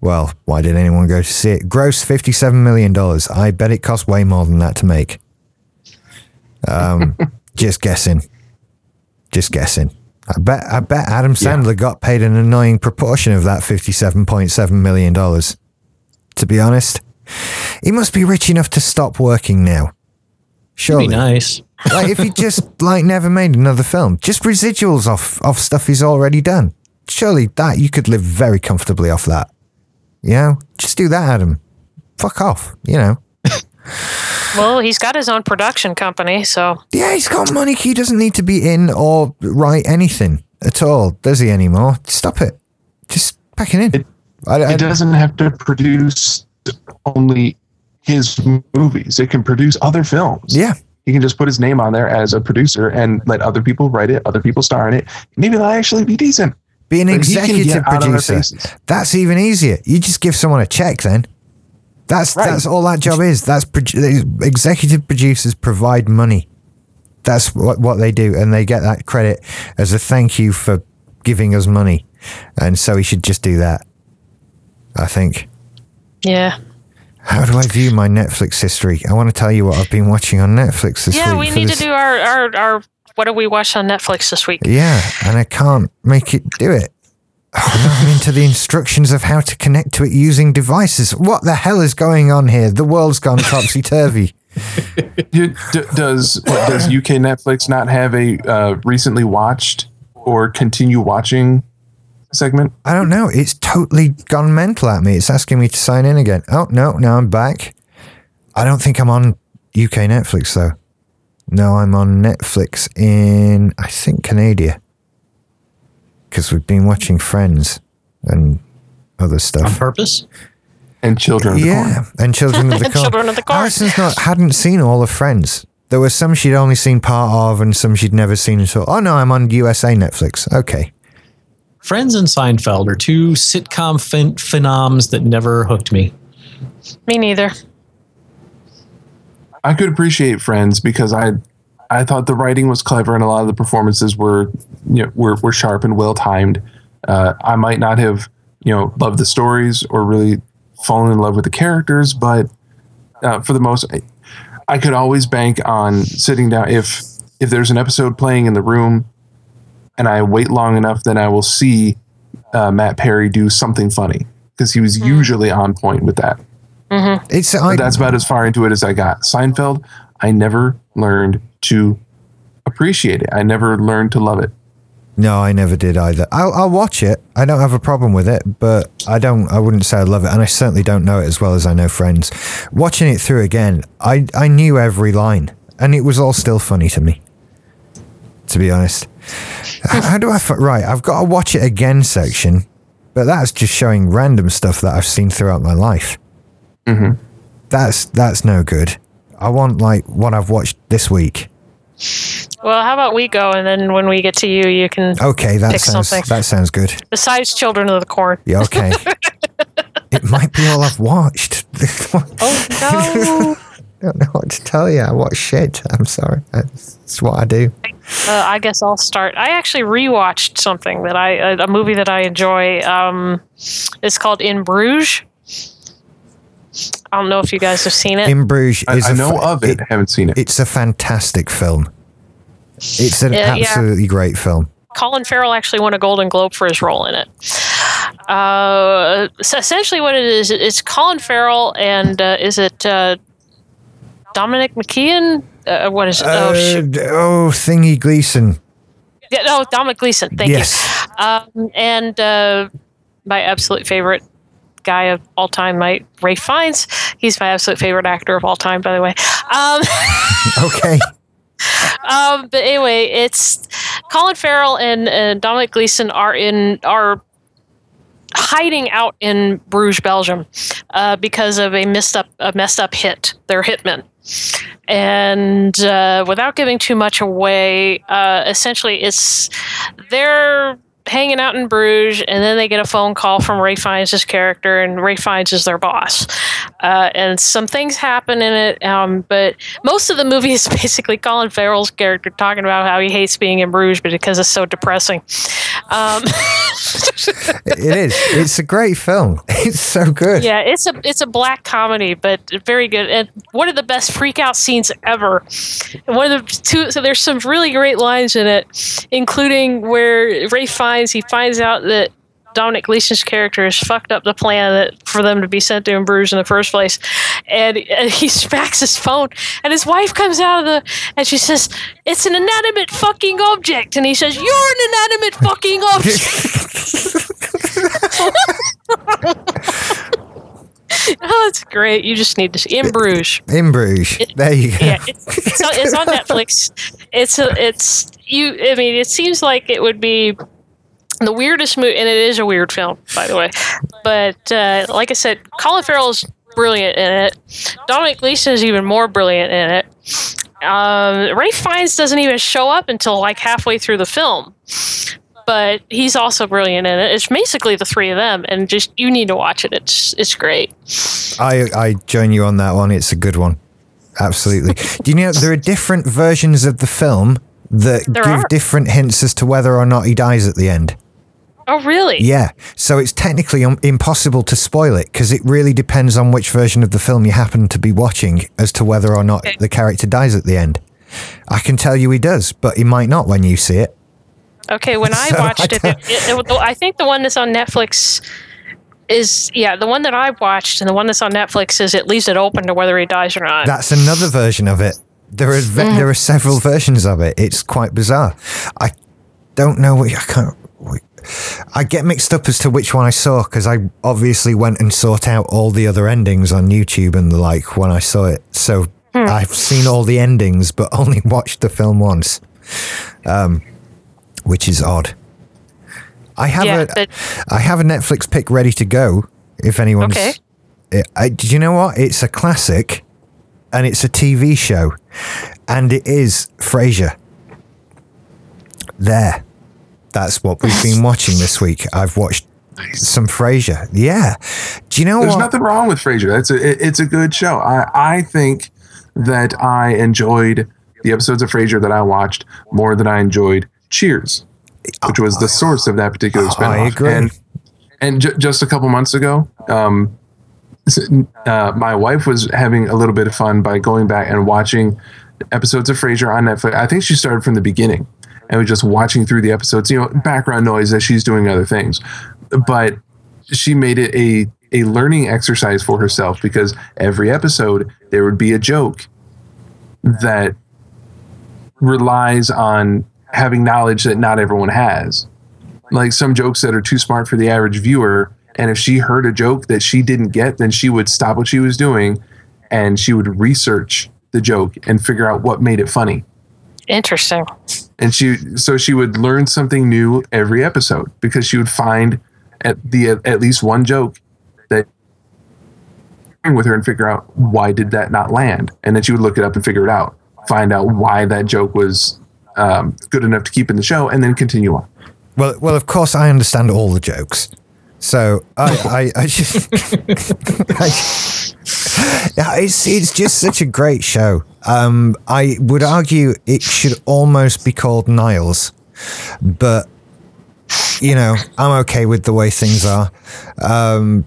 B: well, why did anyone go to see it? Gross $57 million. I bet it cost way more than that to make. Um, just guessing. Just guessing. I bet, I bet Adam Sandler got paid an annoying proportion of that $57.7 million. To be honest, he must be rich enough to stop working now. Surely
D: nice.
B: like if he just like never made another film, just residuals off off stuff he's already done. Surely that you could live very comfortably off that. You know, just do that, Adam. Fuck off. You know.
C: Well, he's got his own production company, so
B: Yeah, he's got money. He doesn't need to be in or write anything at all, does he anymore? Stop it. Just pack it in.
A: It-
B: I, I,
A: It doesn't have to produce only his movies. It can produce other films.
B: yeah,
A: He can just put his name on there as a producer and let other people write it, other people star in it. Maybe they'll actually be decent.
B: Be an
A: But
B: executive
A: get out of their
B: producer. That's even easier. You just give someone a check then. That's
A: Right.
B: that's all that job is. That's produ- executive producers provide money. That's what what they do, and they get that credit as a thank you for giving us money. And so we should just do that. I think.
C: yeah.
B: How do I view my Netflix history? I want to tell you what I've been watching on Netflix this
C: Yeah,
B: week.
C: we need
B: this-
C: to do our, our, our what do we watch on Netflix this week?
B: Yeah, and I can't make it do it. Oh, I'm into the instructions of how to connect to it using devices. What the hell is going on here? The world's gone topsy turvy.
A: D- does what, does UK Netflix not have a uh, recently watched or continue watching segment?
B: I don't know. It's totally gone mental at me. It's asking me to sign in again. Oh no, now I'm back. I don't think I'm on UK Netflix though. No, I'm on Netflix in I think Canada because we've been watching Friends and other stuff.
D: On
B: stuff.
D: purpose?
A: And Children of the Corn.
B: Yeah, and Children of the Corn.
C: Children of the Corn.
B: Alison's not hadn't seen all of Friends. There were some she'd only seen part of, and some she'd never seen at all. Oh no, I'm on USA Netflix. Okay,
D: Friends and Seinfeld are two sitcom phen- phenoms that never hooked me.
C: Me neither.
A: I could appreciate Friends because I I thought the writing was clever and a lot of the performances were you know were, were sharp and well timed. Uh, I might not have you know loved the stories or really fallen in love with the characters, but uh, for the most, I, I could always bank on sitting down if if there's an episode playing in the room, and I wait long enough, then I will see uh, Matt Perry do something funny because he was usually on point with that. Mm-hmm.
B: it's I,
A: that's about as far into it as I got. Seinfeld, I never learned to appreciate it. I never learned to love it.
B: no, I never did either. I'll, I'll watch it. I don't have a problem with it, but I don't. I wouldn't say I love it, and I certainly don't know it as well as I know Friends. Watching it through again, I I knew every line, and it was all still funny to me. To be honest, how, how do I? Right, I've got a watch it again section, but that's just showing random stuff that I've seen throughout my life. That's that's no good. I want like what I've watched this week.
C: Well, how about we go and then when we get to you, you can.
B: Okay, that
C: Pick
B: sounds
C: something.
B: that sounds good.
C: Besides Children of the Corn.
B: Yeah, okay. it might be all I've watched.
C: Oh no.
B: I don't know what to tell you. I watch shit. I'm sorry. That's what I do.
C: uh, I guess I'll start. I actually rewatched something that I a, a movie that I enjoy. Um, it's called In Bruges. I don't know if you guys have seen it.
B: In Bruges
A: I,
B: is
A: I
B: a
A: know
B: fa-
A: of it, haven't seen it.
B: It's a fantastic film. It's an
C: Yeah, yeah.
B: absolutely great film.
C: Colin Farrell actually won a Golden Globe for his role in it. Uh, so essentially, what it is, it's Colin Farrell and uh, is it uh, Dominic McKeon? Uh, what is it? oh,
B: Uh,
C: shoot.
B: oh, Thingy Gleason.
C: Yeah, no, Dominic Gleeson. Thank
B: yes.
C: you. Um, and uh, my absolute favorite guy of all time, my Ralph Fiennes. He's my absolute favorite actor of all time, by the way. Um,
B: Okay.
C: um, but anyway, it's Colin Farrell and, and Dominic Gleeson are in are hiding out in Bruges, Belgium, uh, because of a messed up a messed up hit. They're hitmen, and uh, without giving too much away, uh, essentially it's they're hanging out in Bruges, and then they get a phone call from Ralph Fiennes' character, and Ralph Fiennes is their boss. Uh, and some things happen in it, um, but most of the movie is basically Colin Farrell's character talking about how he hates being in Bruges because it's so depressing. Um,
B: it is. It's a great film. It's so good.
C: yeah, it's a it's a black comedy, but very good, and one of the best freakout scenes ever. And one of the two, so there's some really great lines in it, including where Ray he finds out that Dominic Gleeson's character has fucked up the plan that for them to be sent to Bruges in the first place, and, and he smacks his phone, and his wife comes out of the and she says, "It's an inanimate fucking object," and he says, "You're an inanimate fucking object." Oh, it's great. You just need to see in Bruges.
B: In Bruges.
C: It-
B: there you go.
C: Yeah, it's, it's, on, it's on Netflix. It's a, it's you. I mean, it seems like it would be the weirdest movie, and it is a weird film, by the way. But uh, like I said, Colin Farrell's brilliant in it. Dominic Gleeson is even more brilliant in it. Um, Ralph Fiennes doesn't even show up until like halfway through the film, but he's also brilliant in it. It's basically the three of them, and just you need to watch it. It's it's great.
B: I, I join you on that one. It's a good one. Absolutely. Do you know there are different versions of the film that
C: There
B: give
C: are.
B: different hints as to whether or not he dies at the end?
C: Oh, really?
B: Yeah. So it's technically um, impossible to spoil it because it really depends on which version of the film you happen to be watching as to whether or not
C: Okay.
B: the character dies at the end. I can tell you he does, but he might not when you see it.
C: Okay, when I
B: So,
C: watched
B: I
C: it, it, it, it- I think the one that's on Netflix is yeah, the one that I watched and the one that's on Netflix is it leaves it open to whether he dies or not.
B: That's another version of it. There are
C: Mm.
B: there are several versions of it. It's quite bizarre. I don't know what I can't. I get mixed up as to which one I saw because I obviously went and sought out all the other endings on YouTube and the like when I saw it. So
C: Hmm.
B: I've seen all the endings, but only watched the film once, um, which is odd. I have
C: Yeah,
B: a
C: but-
B: I have a Netflix pick ready to go. If anyone's,
C: Okay.
B: I, I, do you know what? It's a classic, and it's a TV show, and it is Frasier. There, that's what we've been watching this week. I've watched some Frasier. Yeah. Do you know
A: There's
B: what?
A: nothing wrong with Frasier. It's a it- it's a good show. I I think that I enjoyed the episodes of Frasier that I watched more than I enjoyed Cheers, which was the source of that particular
B: I
A: spinoff.
B: agree.
A: And and ju- just a couple months ago, um, uh, my wife was having a little bit of fun by going back and watching episodes of Frasier on Netflix. I think she started from the beginning and was just watching through the episodes. You know, background noise as she's doing other things, but she made it a a learning exercise for herself because every episode there would be a joke that relies on having knowledge that not everyone has. Like some jokes that are too smart for the average viewer. And if she heard a joke that she didn't get, then she would stop what she was doing and she would research the joke and figure out what made it funny.
C: Interesting.
A: And she so she would learn something new every episode because she would find at the at least one joke that with her and figure out why did that not land and then she would look it up and figure it out find out why that joke was um, good enough to keep in the show and then continue on
B: Well, well, of course, I understand all the jokes. So I, I, I just, I, Yeah, it's it's just such a great show. Um, I would argue it should almost be called Niles, but you know, I'm okay with the way things are. Um,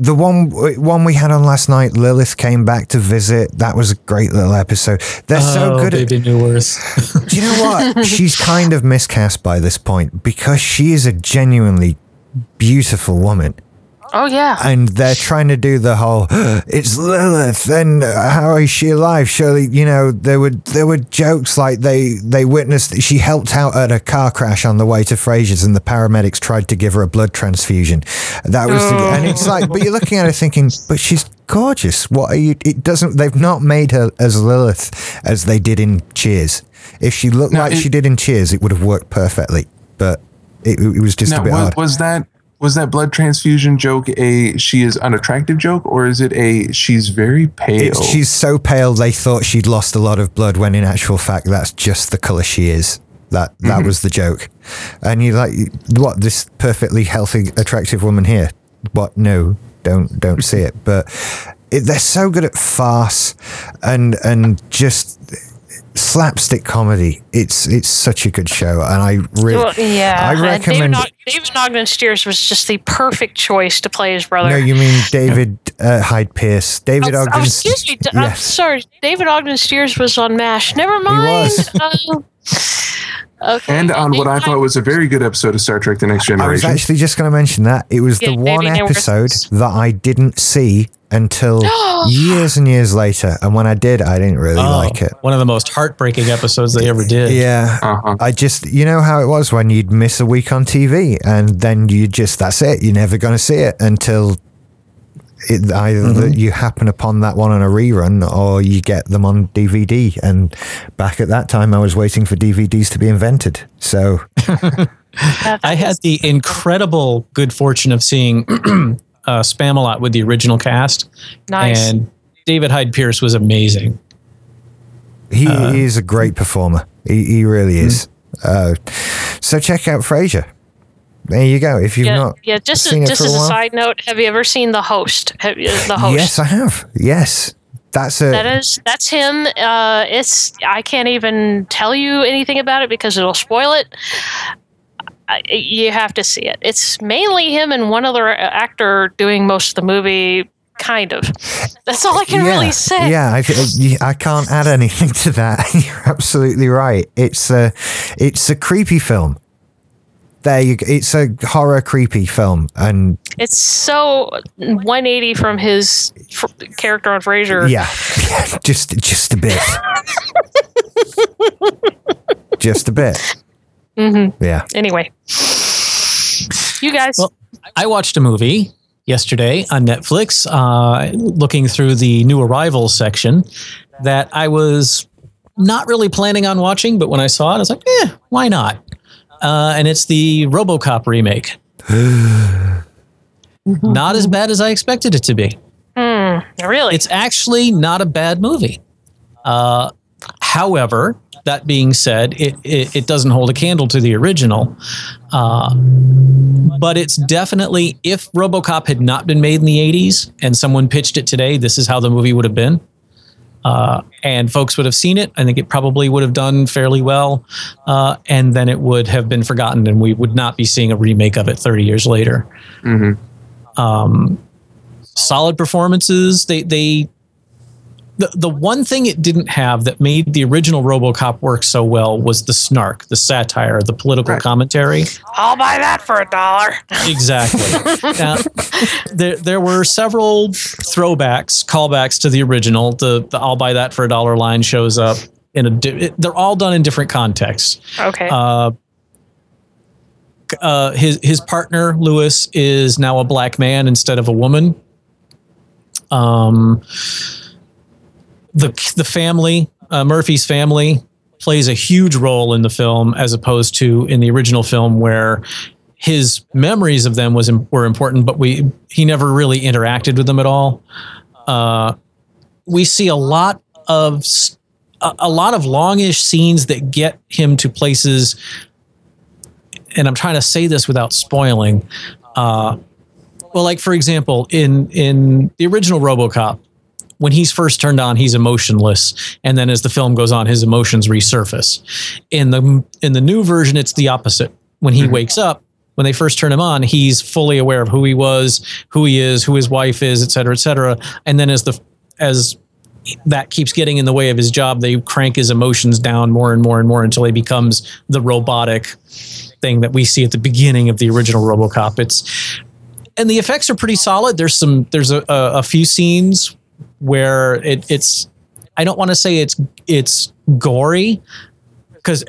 B: the one one we had on last night, Lilith came back to visit. That was a great little episode. They're so
D: oh,
B: good at
D: Bebe Neuwirth.
B: do you know what? She's kind of miscast by this point because she is a genuinely beautiful woman.
C: Oh yeah.
B: And they're trying to do the whole it's Lilith and how is she alive? Surely, you know, there were there were jokes like they they witnessed she helped out at a car crash on the way to Frasier's and the paramedics tried to give her a blood transfusion. That was the, and it's like but you're looking at her thinking, but she's gorgeous. What are you it doesn't they've not made her as Lilith as they did in Cheers. If she looked
A: No,
B: like
A: it-
B: she did in Cheers, it would have worked perfectly. But it, it was just
A: now
B: a bit
A: was,
B: odd.
A: was that was that blood transfusion joke a she is unattractive joke or is it a she's very pale
B: It's, she's so pale they thought she'd lost a lot of blood when in actual fact that's just the color she is. That that mm-hmm. was the joke. And you're like what this perfectly healthy attractive woman here. What no, don't don't see it. But it, they're so good at farce and and just slapstick comedy. It's it's such a good show and I really
C: Well, yeah.
B: I recommend
C: David, Og- David Ogden Stiers was just the perfect choice to play his brother.
B: No, you mean David uh, Hyde Pierce. David
C: Oh, oh,
B: Ogden
C: excuse me. D- I'm sorry. David Ogden Stiers was on MASH. Never mind.
B: was.
C: Uh, Okay.
A: and on what I thought was a very good episode of Star Trek: The Next Generation.
B: I was
A: Generation.
B: actually just going to mention that it was the one
C: maybe there were
B: episode
C: some-
B: that I didn't see until years and years later, and when I did, I didn't really
D: Oh,
B: like it.
D: One of the most heartbreaking episodes they ever did.
B: Yeah,
A: Uh-huh.
B: I just you know how it was when you'd miss a week on TV, and then you just that's it. You're never going to see it until. It, either
D: Mm-hmm.
B: that you happen upon that one on a rerun or you get them on DVD. And back at that time, I was waiting for DVDs to be invented. So
D: I had the incredible good fortune of seeing uh, Spamalot with the original cast,
C: Nice.
D: and David Hyde Pierce was amazing.
B: He,
D: Uh-huh.
B: he is a great performer. He, he really is. Uh, so check out Frasier. There you go. If you've
C: yeah,
B: not
C: yeah. Just
B: seen
C: a,
B: it
C: just
B: a
C: as a
B: while.
C: side note, have you ever seen the host? Have the host?
B: Yes, I have. Yes, that's a.
C: That is that's him. Uh, it's I can't even tell you anything about it because it'll spoil it. I, you have to see it. It's mainly him and one other actor doing most of the movie. Kind of. That's all I can
B: yeah,
C: really say.
B: Yeah, I, I- I can't add anything to that. You're absolutely right. It's a, it's a creepy film. There you go. It's a horror creepy film, and
C: It's so 180 from his fr- character on Frasier.
B: yeah, yeah just just a bit, just a bit.
C: Mm-hmm.
B: Yeah.
C: Anyway, you guys.
D: Well, I watched a movie yesterday on Netflix, uh, looking through the new arrivals section that I was not really planning on watching, but when I saw it, I was like, eh, why not? Uh, and it's the RoboCop remake. not as bad as I expected it to be.
C: hmm, really?
D: It's actually not a bad movie. Uh, however, that being said, it, it, it doesn't hold a candle to the original. Uh, but it's definitely, if Robocop had not been made in the 80s and someone pitched it today, this is how the movie would have been. Uh, and folks would have seen it. I think it probably would have done fairly well. Uh, and then it would have been forgotten, and we would not be seeing a remake of it 30 years later
A: hmm
D: um, solid performances. They they the the one thing it didn't have that made the original RoboCop work so well was the snark, the satire, the political
A: Right.
D: commentary.
C: I'll buy that for a dollar.
D: Exactly. now, there there were several throwbacks, callbacks to the original. The the "I'll buy that for a dollar" line shows up in a. di- it- They're all done in different contexts.
C: Okay.
D: Uh, uh, his his partner Lewis is now a black man instead of a woman. Um, the the family uh, Murphy's family plays a huge role in the film as opposed to in the original film where his memories of them was were important, but we he never really interacted with them at all. Uh, we see a lot of a, a lot of longish scenes that get him to places and I'm trying to say this without spoiling. Uh, well, like for example, in in the original RoboCop, when he's first turned on, he's emotionless, and then as the film goes on, his emotions resurface. In the in the new version, it's the opposite. When he mm-hmm. wakes up, when they first turn him on, he's fully aware of who he was, who he is, who his wife is, et cetera, et cetera. And then as the as that keeps getting in the way of his job, they crank his emotions down more and more and more until he becomes the robotic thing that we see at the beginning of the original RoboCop. It's and the effects are pretty solid. There's some there's a, a, a few scenes where it, it's I don't want to say it's it's gory because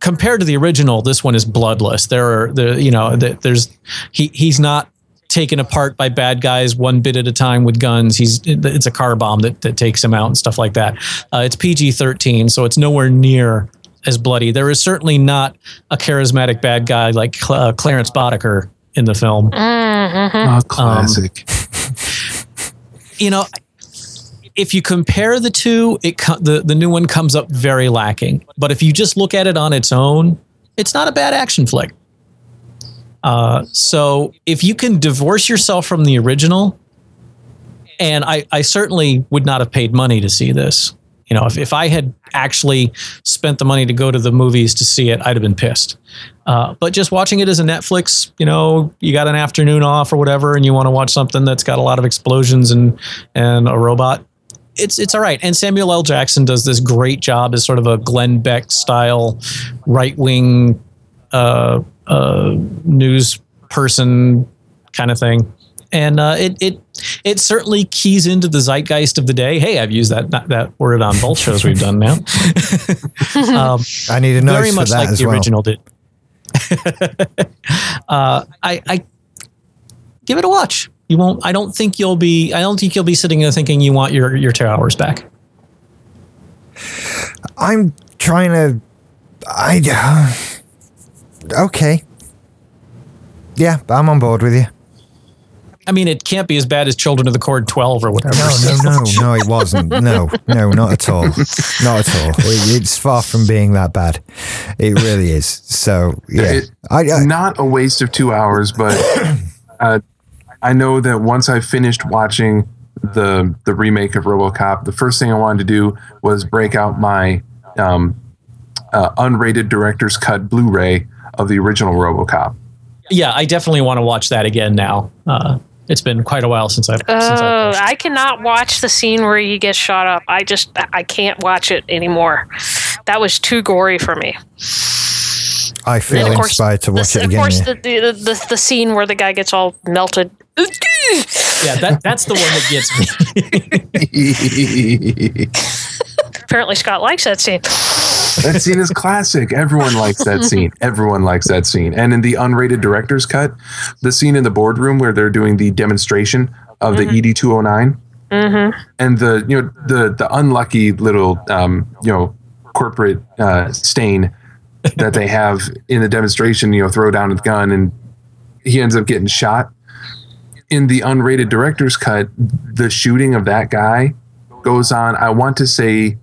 D: compared to the original, this one is bloodless. There are the you know the, there's he he's not taken apart by bad guys one bit at a time with guns. He's it's a car bomb that, that takes him out and stuff like that. Uh, it's PG thirteen, so it's nowhere near as bloody. There is certainly not a charismatic bad guy like Cl- uh, Clarence Boddicker in the film.
C: Mm-hmm.
A: Oh, classic.
D: You know, if you compare the two, it the the new one comes up very lacking. But if you just look at it on its own, it's not a bad action flick. Uh, so if you can divorce yourself from the original, and I, I certainly would not have paid money to see this. You know, if, if I had actually spent the money to go to the movies to see it, I'd have been pissed. Uh, but just watching it as a Netflix, you know, you got an afternoon off or whatever, and you want to watch something that's got a lot of explosions and and a robot, it's it's all right. And Samuel L. Jackson does this great job as sort of a Glenn Beck style right wing uh, uh, news person kind of thing. And uh, it it it certainly keys into the zeitgeist of the day. Hey, I've used that that, that word on both shows we've done now. um,
B: I need a note
D: very
B: for
D: much
B: that
D: like the
B: well.
D: original did. uh, I, I give it a watch. You won't. I don't think you'll be. I don't think you'll be sitting there thinking you want your your two hours back.
B: I'm trying to. I. okay. Yeah, I'm on board with you.
D: I mean, it can't be as bad as Children of the Corn twelve or whatever.
B: No, no, no, no, it wasn't. No, no, not at all. Not at all. It- It's far from being that bad. It really is. So, yeah.
A: It-
B: I, I,
A: not a waste of two hours, but uh, I know that once I finished watching the the remake of RoboCop, the first thing I wanted to do was break out my um, uh, unrated director's cut Blu-ray of the original RoboCop.
D: Yeah, I definitely want to watch that again now. Uh, it's been quite a while since I've. since I've
C: Oh,
D: watched it.
C: I cannot watch the scene where he gets shot up. I just I can't watch it anymore. That was too gory for me.
B: I feel
C: And course,
B: inspired to watch
C: the,
B: it
C: of course,
B: yeah.
C: the, the, the the scene where the guy gets all melted.
D: yeah, that that's the one that gets me.
C: Apparently, Scott likes that scene.
A: that scene is classic. Everyone likes that scene. Everyone likes that scene. And in the unrated director's cut, the scene in the boardroom where they're doing the demonstration of the ED two hundred nine,
C: Mm-hmm.
A: and the you know the the unlucky little um, you know corporate uh, stain that they have in the demonstration, you know, throw down his gun and he ends up getting shot. In the unrated director's cut, the shooting of that guy goes on. I want to say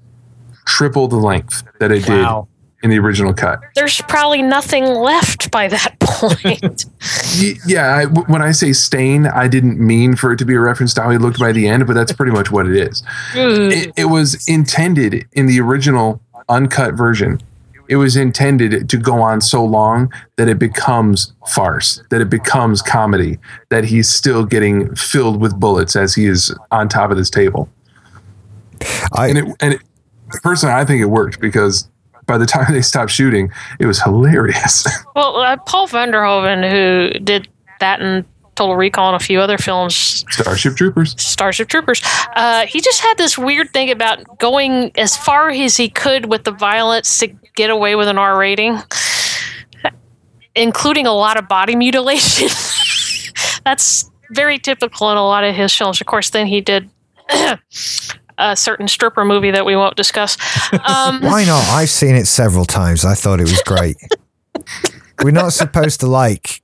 A: triple the length that it
D: Wow.
A: did in the original cut.
C: There's probably nothing left by that point.
A: Yeah, I, w- when I say stain, I didn't mean for it to be a reference to how he looked by the end, but that's pretty much what it is. Mm. It, it was intended in the original uncut version. It was intended to go on so long that it becomes farce, that it becomes comedy, that he's still getting filled with bullets as he is on top of this table.
B: I,
A: And it, and it, personally, I think it worked because by the time they stopped shooting, it was hilarious.
C: well, uh, Paul Vanderhoven, who did that and Total Recall and a few other films,
A: Starship Troopers.
C: Starship Troopers. Uh, he just had this weird thing about going as far as he could with the violence to get away with an R rating, including a lot of body mutilation. That's very typical in a lot of his films. Of course, then he did a certain stripper movie that we won't discuss. Um,
B: why not? I've seen it several times. I thought it was great. We're not supposed to like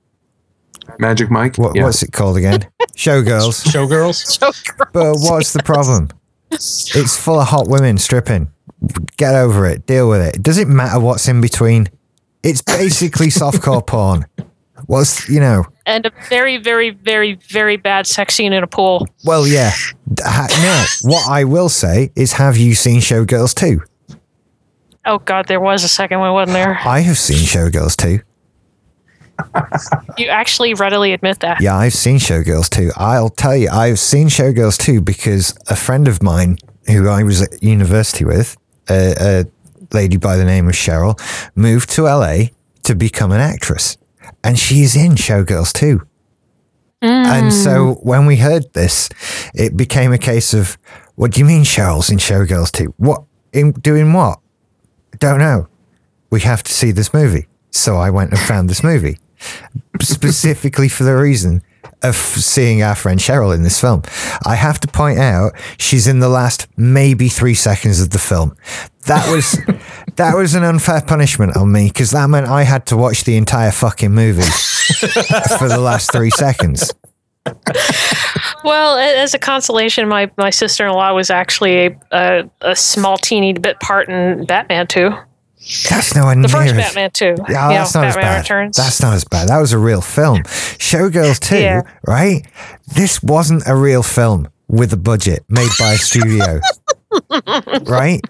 A: Magic Mike.
B: what,
A: Yeah.
B: what's it called again? Showgirls.
D: Showgirls. Showgirls.
B: But what's the problem? It's full of hot women stripping. Get over it. Deal with it. Does it matter what's in between? It's basically softcore porn. What's you know?
C: and a very, very, very, very bad sex scene in a pool.
B: Well, yeah. D- ha- Now, what I will say is, have you seen Showgirls too?
C: Oh God, there was a second one, wasn't there?
B: I have seen Showgirls 2.
C: You actually readily admit that.
B: Yeah, I've seen Showgirls too. I'll tell you, I've seen Showgirls too because a friend of mine who I was at university with, a, a lady by the name of Cheryl, moved to LA to become an actress. And she's in Showgirls 2. And so mm. when we heard this, it became a case of, what do you mean Cheryl's in Showgirls too? What? In doing what? Don't know. We have to see this movie. So I went and found this movie specifically for the reason of seeing our friend Cheryl in this film. I have to point out she's in the last maybe three seconds of the film. That was that was an unfair punishment on me because that meant I had to watch the entire fucking movie for the last three seconds.
C: Well, as a consolation, my, my sister in law was actually a, a, a small teeny bit part in Batman 2.
B: That's nowhere
C: The
B: near
C: first
B: as-
C: Batman 2.
B: Yeah, that's not as
C: Batman
B: bad.
C: Returns.
B: That's not as bad. That was a real film. Showgirls 2,
C: Yeah.
B: right? This wasn't a real film with a budget made by a studio. right?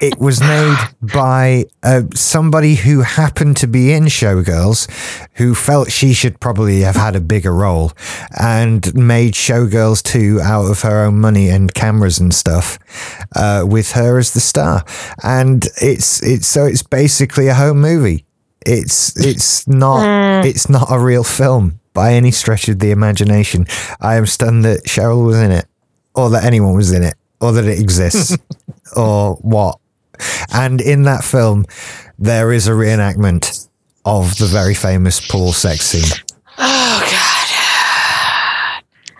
B: It was made by uh, somebody who happened to be in Showgirls, who felt she should probably have had a bigger role, and made Showgirls 2 out of her own money and cameras and stuff, uh, with her as the star. And it's it's so it's basically a home movie. It's it's not it's not a real film by any stretch of the imagination. I am stunned that Cheryl was in it, or that anyone was in it, or that it exists, or what. And in that film, there is a reenactment of the very famous pool sex scene,
C: Oh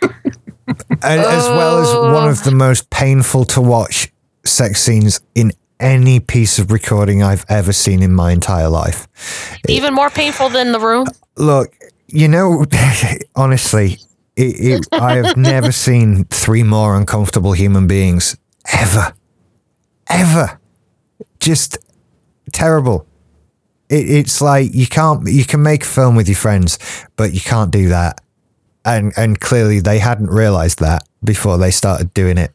C: God.
B: and, as well as one of the most painful to watch sex scenes in any piece of recording I've ever seen in my entire life.
C: Even more painful than the room.
B: Look, you know, honestly, it, it, I have never seen three more uncomfortable human beings ever, ever. Just terrible. It, it's like you can't you can make a film with your friends, but you can't do that. And and clearly they hadn't realized that before they started doing it.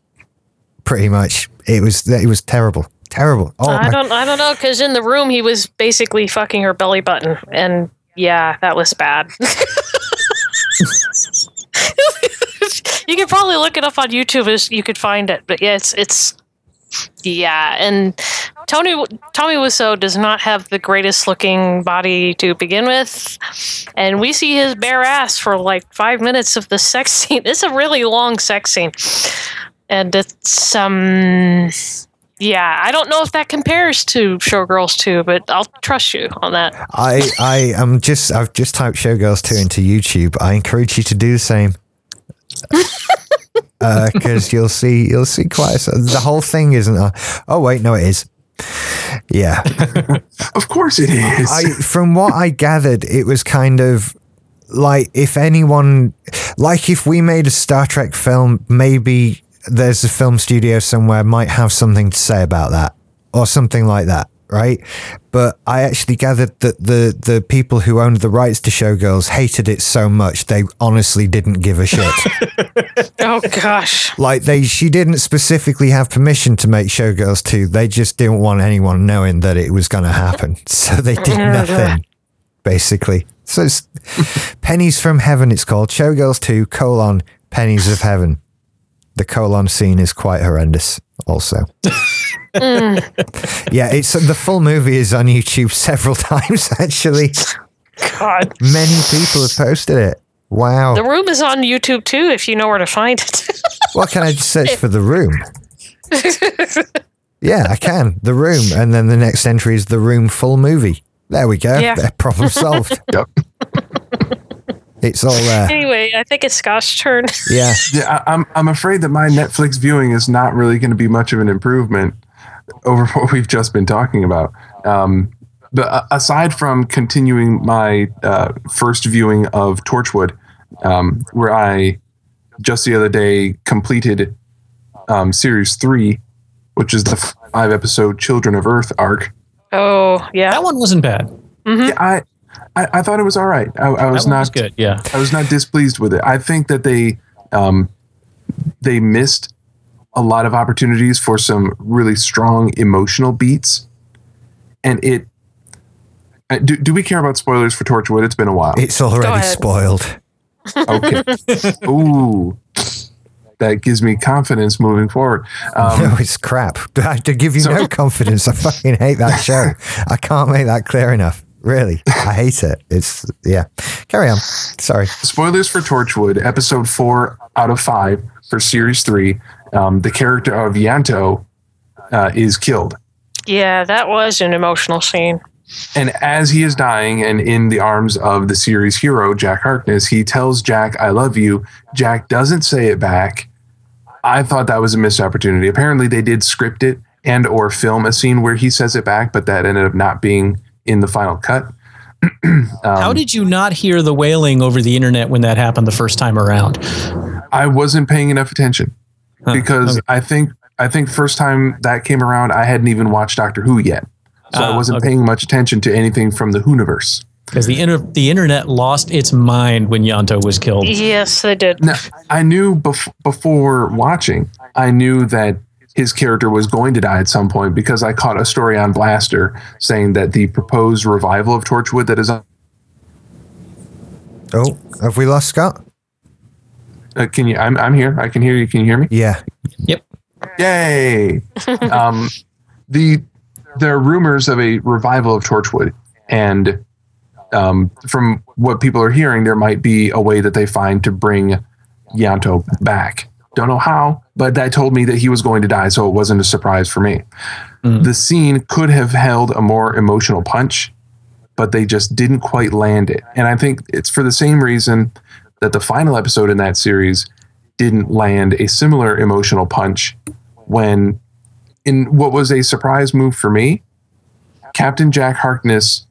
B: Pretty much, it was it was terrible, terrible. Oh
C: I
B: my
C: don't. I don't know because in the room he was basically fucking her belly button, and yeah, that was bad. you could probably look it up on YouTube. as You could find it, but yeah, it's it's yeah. And Tony Tommy Wiseau does not have the greatest looking body to begin with, and we see his bare ass for like five minutes of the sex scene. It's a really long sex scene, and it's um. Yeah, I don't know if that compares to Showgirls 2, but I'll trust you on that.
B: I I am just I've just typed Showgirls 2 into YouTube. I encourage you to do the same. Uh, because you'll see you'll see quite a, the whole thing isn't a, oh wait no it is. Yeah.
A: Of course it is.
B: I from what I gathered it was kind of like if anyone like if we made a Star Trek film maybe there's a film studio somewhere might have something to say about that or something like that right? But I actually gathered that the the people who owned the rights to Showgirls hated it so much they honestly didn't give a shit.
C: Oh, gosh.
B: like they she didn't specifically have permission to make Showgirls 2 they just didn't want anyone knowing that it was going to happen. So they did mm. nothing basically. So it's pennies from heaven it's called. Showgirls 2 colon pennies of heaven. The colon scene is quite horrendous also mm. yeah it's the full movie is on youtube several times actually
C: God.
B: many people have posted it wow
C: The room is on YouTube too, if you know where to find it.
B: What can I just search for the room? yeah, I can. The room. And then the next entry is the room full movie. There we go.
C: Yeah.
B: There, Problem solved.
A: Yep.
B: It's all there.
C: anyway, I think it's Scott's turn.
B: Yeah.
A: Yeah, I, I'm I'm afraid that my Netflix viewing is not really going to be much of an improvement over what we've just been talking about. Um, but uh, aside from continuing my uh, first viewing of Torchwood, um, where I just the other day completed um, series three, which is the five episode Children of Earth arc.
C: Oh, yeah.
D: That one wasn't bad.
A: Yeah, I, I I thot it was all right. I, I was
D: That
A: not
D: was good. Yeah.
A: I was not displeased with it. I think that they um, they missed a lot of opportunities for some really strong emotional beats, and it. uh, Do, do we care about spoilers for Torchwood? It's been a while.
B: It's already spoiled.
A: Okay. Ooh, that gives me confidence moving forward. Um,
B: no, it's crap. I to give you
A: So-
B: no confidence. I fucking hate that show. I can't make that clear enough. Really. I hate it. It's, yeah. Carry on. Sorry.
A: spoilers for Torchwood, episode four out of five for series three. Um, the character of Ianto uh, is killed.
C: Yeah, that was an emotional scene.
A: And as he is dying and in the arms of the series hero, Jack Harkness, he tells Jack, I love you. Jack doesn't say it back. I thought that was a missed opportunity. Apparently they did script it and or film a scene where he says it back, but that ended up not being in the final cut. Um,
D: How did you not hear the wailing over the internet when that happened the first time around?
A: I wasn't paying enough attention
D: Huh,
A: because
D: okay.
A: I think I think first time that came around, I hadn't even watched Doctor Who yet. So I
D: Ah,
A: wasn't
D: okay.
A: paying much attention to anything from the Whoniverse.
D: Because the inter- the internet lost its mind when Ianto was killed.
C: Yes, they did.
A: Now, I knew bef- before watching, I knew that his character was going to die at some point because I caught a story on Blastr saying that the proposed revival of Torchwood that is on.
B: Oh, have we lost Scott?
A: Uh, can you? I'm, I'm here. I can hear you. Can you hear me?
B: Yeah.
D: Yep.
A: Yay! um, the there are rumors of a revival of Torchwood, and um, from what people are hearing, there might be a way that they find to bring Ianto back. Don't know how, but that told me that he was going to die, so it wasn't a surprise for me.
D: Mm.
A: The scene could have held a more emotional punch, but they just didn't quite land it. And I think it's for the same reason that the final episode in that series didn't land a similar emotional punch when, in what was a surprise move for me, Captain Jack Harkness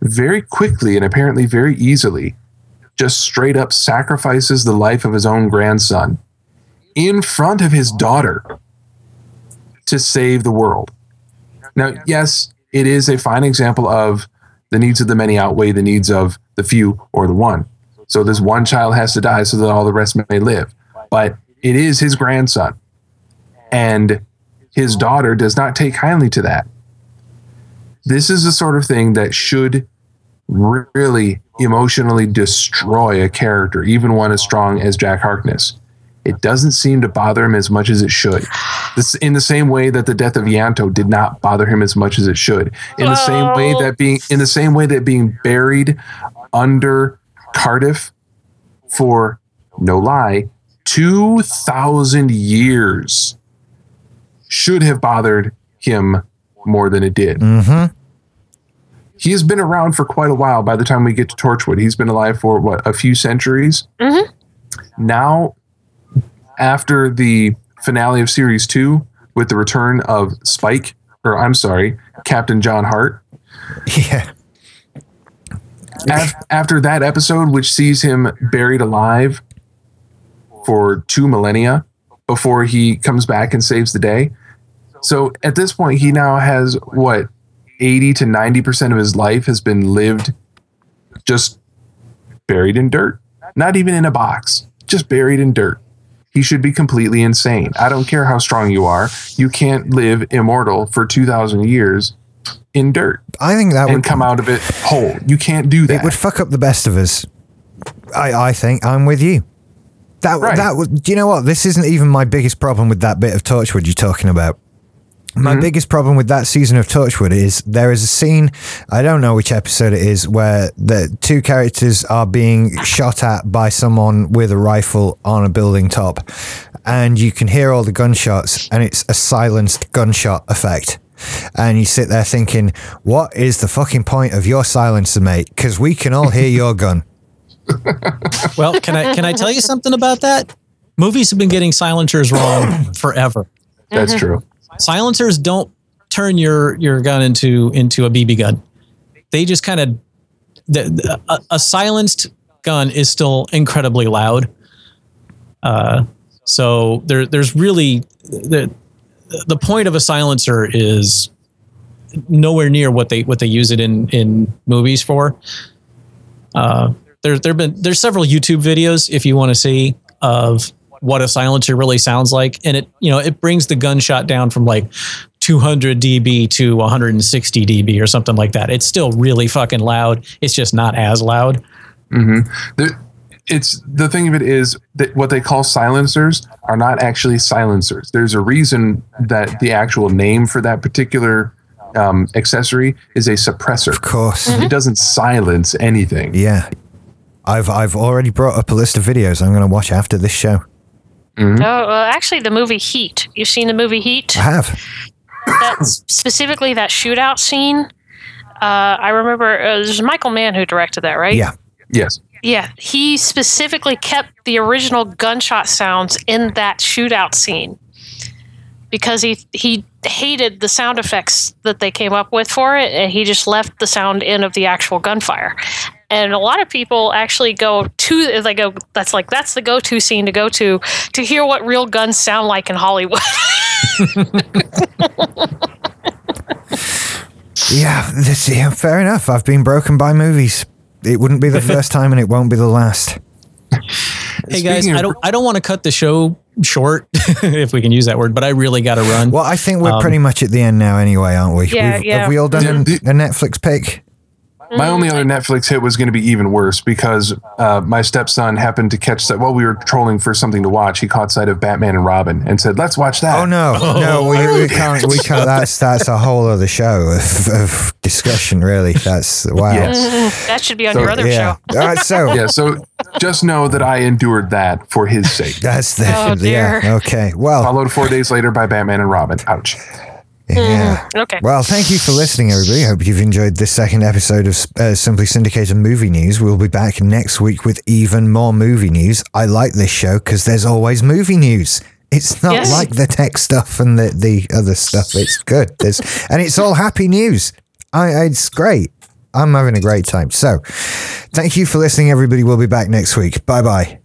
A: very quickly and apparently very easily just straight up sacrifices the life of his own grandson in front of his daughter to save the world. Now, yes, it is a fine example of the needs of the many outweigh the needs of the few or the one. So this one child has to die so that all the rest may live. But it is his grandson. And his daughter does not take kindly to that. This is the sort of thing that should really emotionally destroy a character, even one as strong as Jack Harkness. It doesn't seem to bother him as much as it should. This, in the same way that the death of Ianto did not bother him as much as it should. In the same way that being in the same way that being buried under Cardiff for no lie, two thousand years should have bothered him more than it did.
B: Mm-hmm.
A: He has been around for quite a while by the time we get to Torchwood. He's been alive for what, a few centuries?
C: Mhm.
A: Now, after the finale of series two, with the return of Spike, or I'm sorry, Captain John Hart,
B: Yeah.
A: af- after that episode, which sees him buried alive for two millennia before he comes back and saves the day. So at this point, he now has what 80 to 90% of his life has been lived just buried in dirt, not even in a box, just buried in dirt. He should be completely insane. I don't care how strong you are, you can't live immortal for 2,000 years in dirt
B: I think that would
A: come out of it whole. You can't do that.
B: It would fuck up the best of us. I, I think I'm with you. That
A: Right.
B: that would. Do you know what? This isn't even my biggest problem with that bit of Torchwood you're talking about. My mm-hmm. biggest problem with that season of Torchwood is there is a scene, I don't know which episode it is, where the two characters are being shot at by someone with a rifle on a building top. And you can hear all the gunshots, and it's a silenced gunshot effect. And you sit there thinking, what is the fucking point of your silencer, mate? Because we can all hear your gun.
D: Well, can I can I tell you something about that? Movies have been getting silencers wrong forever.
A: That's true.
D: Silencers don't turn your your gun into into a BB gun. They just kind of the, a, a silenced gun is still incredibly loud. Uh, so there there's really the the point of a silencer is nowhere near what they what they use it in in movies for. Uh, there there've been there's several YouTube videos if you want to see of what a silencer really sounds like, and it you know it brings the gunshot down from like 200 dB to 160 dB or something like that. It's still really fucking loud. It's just not as loud.
A: The, it's the thing of it is that what they call silencers are not actually silencers. There's a reason that the actual name for that particular um, accessory is a suppressor.
B: Of course.
A: It doesn't silence anything.
B: Yeah. I've I've already brought up a list of videos I'm going to watch after this show.
C: Oh, well, actually, the movie Heat. You've seen the movie Heat?
B: I have.
C: That's specifically that shootout scene. Uh, I remember uh, there's Michael Mann who directed that, right?
B: Yeah.
A: Yes.
C: Yeah, he specifically kept the original gunshot sounds in that shootout scene because he he hated the sound effects that they came up with for it, and he just left the sound in of the actual gunfire. And a lot of people actually go to they go that's like that's the go to scene to go to to hear what real guns sound like in Hollywood.
B: Yeah, this, yeah, fair enough. I've been broken by movies. It wouldn't be the first time and it won't be the last.
D: Hey guys,
A: of-
D: I don't I don't want to cut the show short, if we can use that word, but I really got to run.
B: Well, I think we're
D: Um,
B: pretty much at the end now, anyway, aren't we?
C: Yeah,
B: We've-
C: yeah.
B: Have we all done a, a Netflix pick?
A: My only other Netflix hit was going to be even worse because uh, my stepson happened to catch that while we were trolling for something to watch. He caught sight of Batman and Robin and said, "Let's watch that."
B: Oh no, no, we, we can't. We can't. That's that's a whole other show of, of discussion. Really, that's wow.
A: Yes.
C: That should be on
A: So-
C: your other
B: Yeah.
C: show.
B: All right. So
A: Yeah. So just know that I endured that for his sake.
B: that's definitely yeah.
C: dear.
B: Okay. Well,
A: Followed four days later by Batman and Robin. Ouch.
B: Yeah.
C: Okay.
B: Well, thank you for listening, everybody. Hope you've enjoyed this second episode of uh, Simply Syndicated Movie News. We'll be back next week with even more movie news. I like this show because there's always movie news. It's not
C: Yes.
B: like the tech stuff and the, the other stuff. It's good. There's, and it's all happy news. I, it's great. I'm having a great time. So, thank you for listening, everybody. We'll be back next week. Bye bye.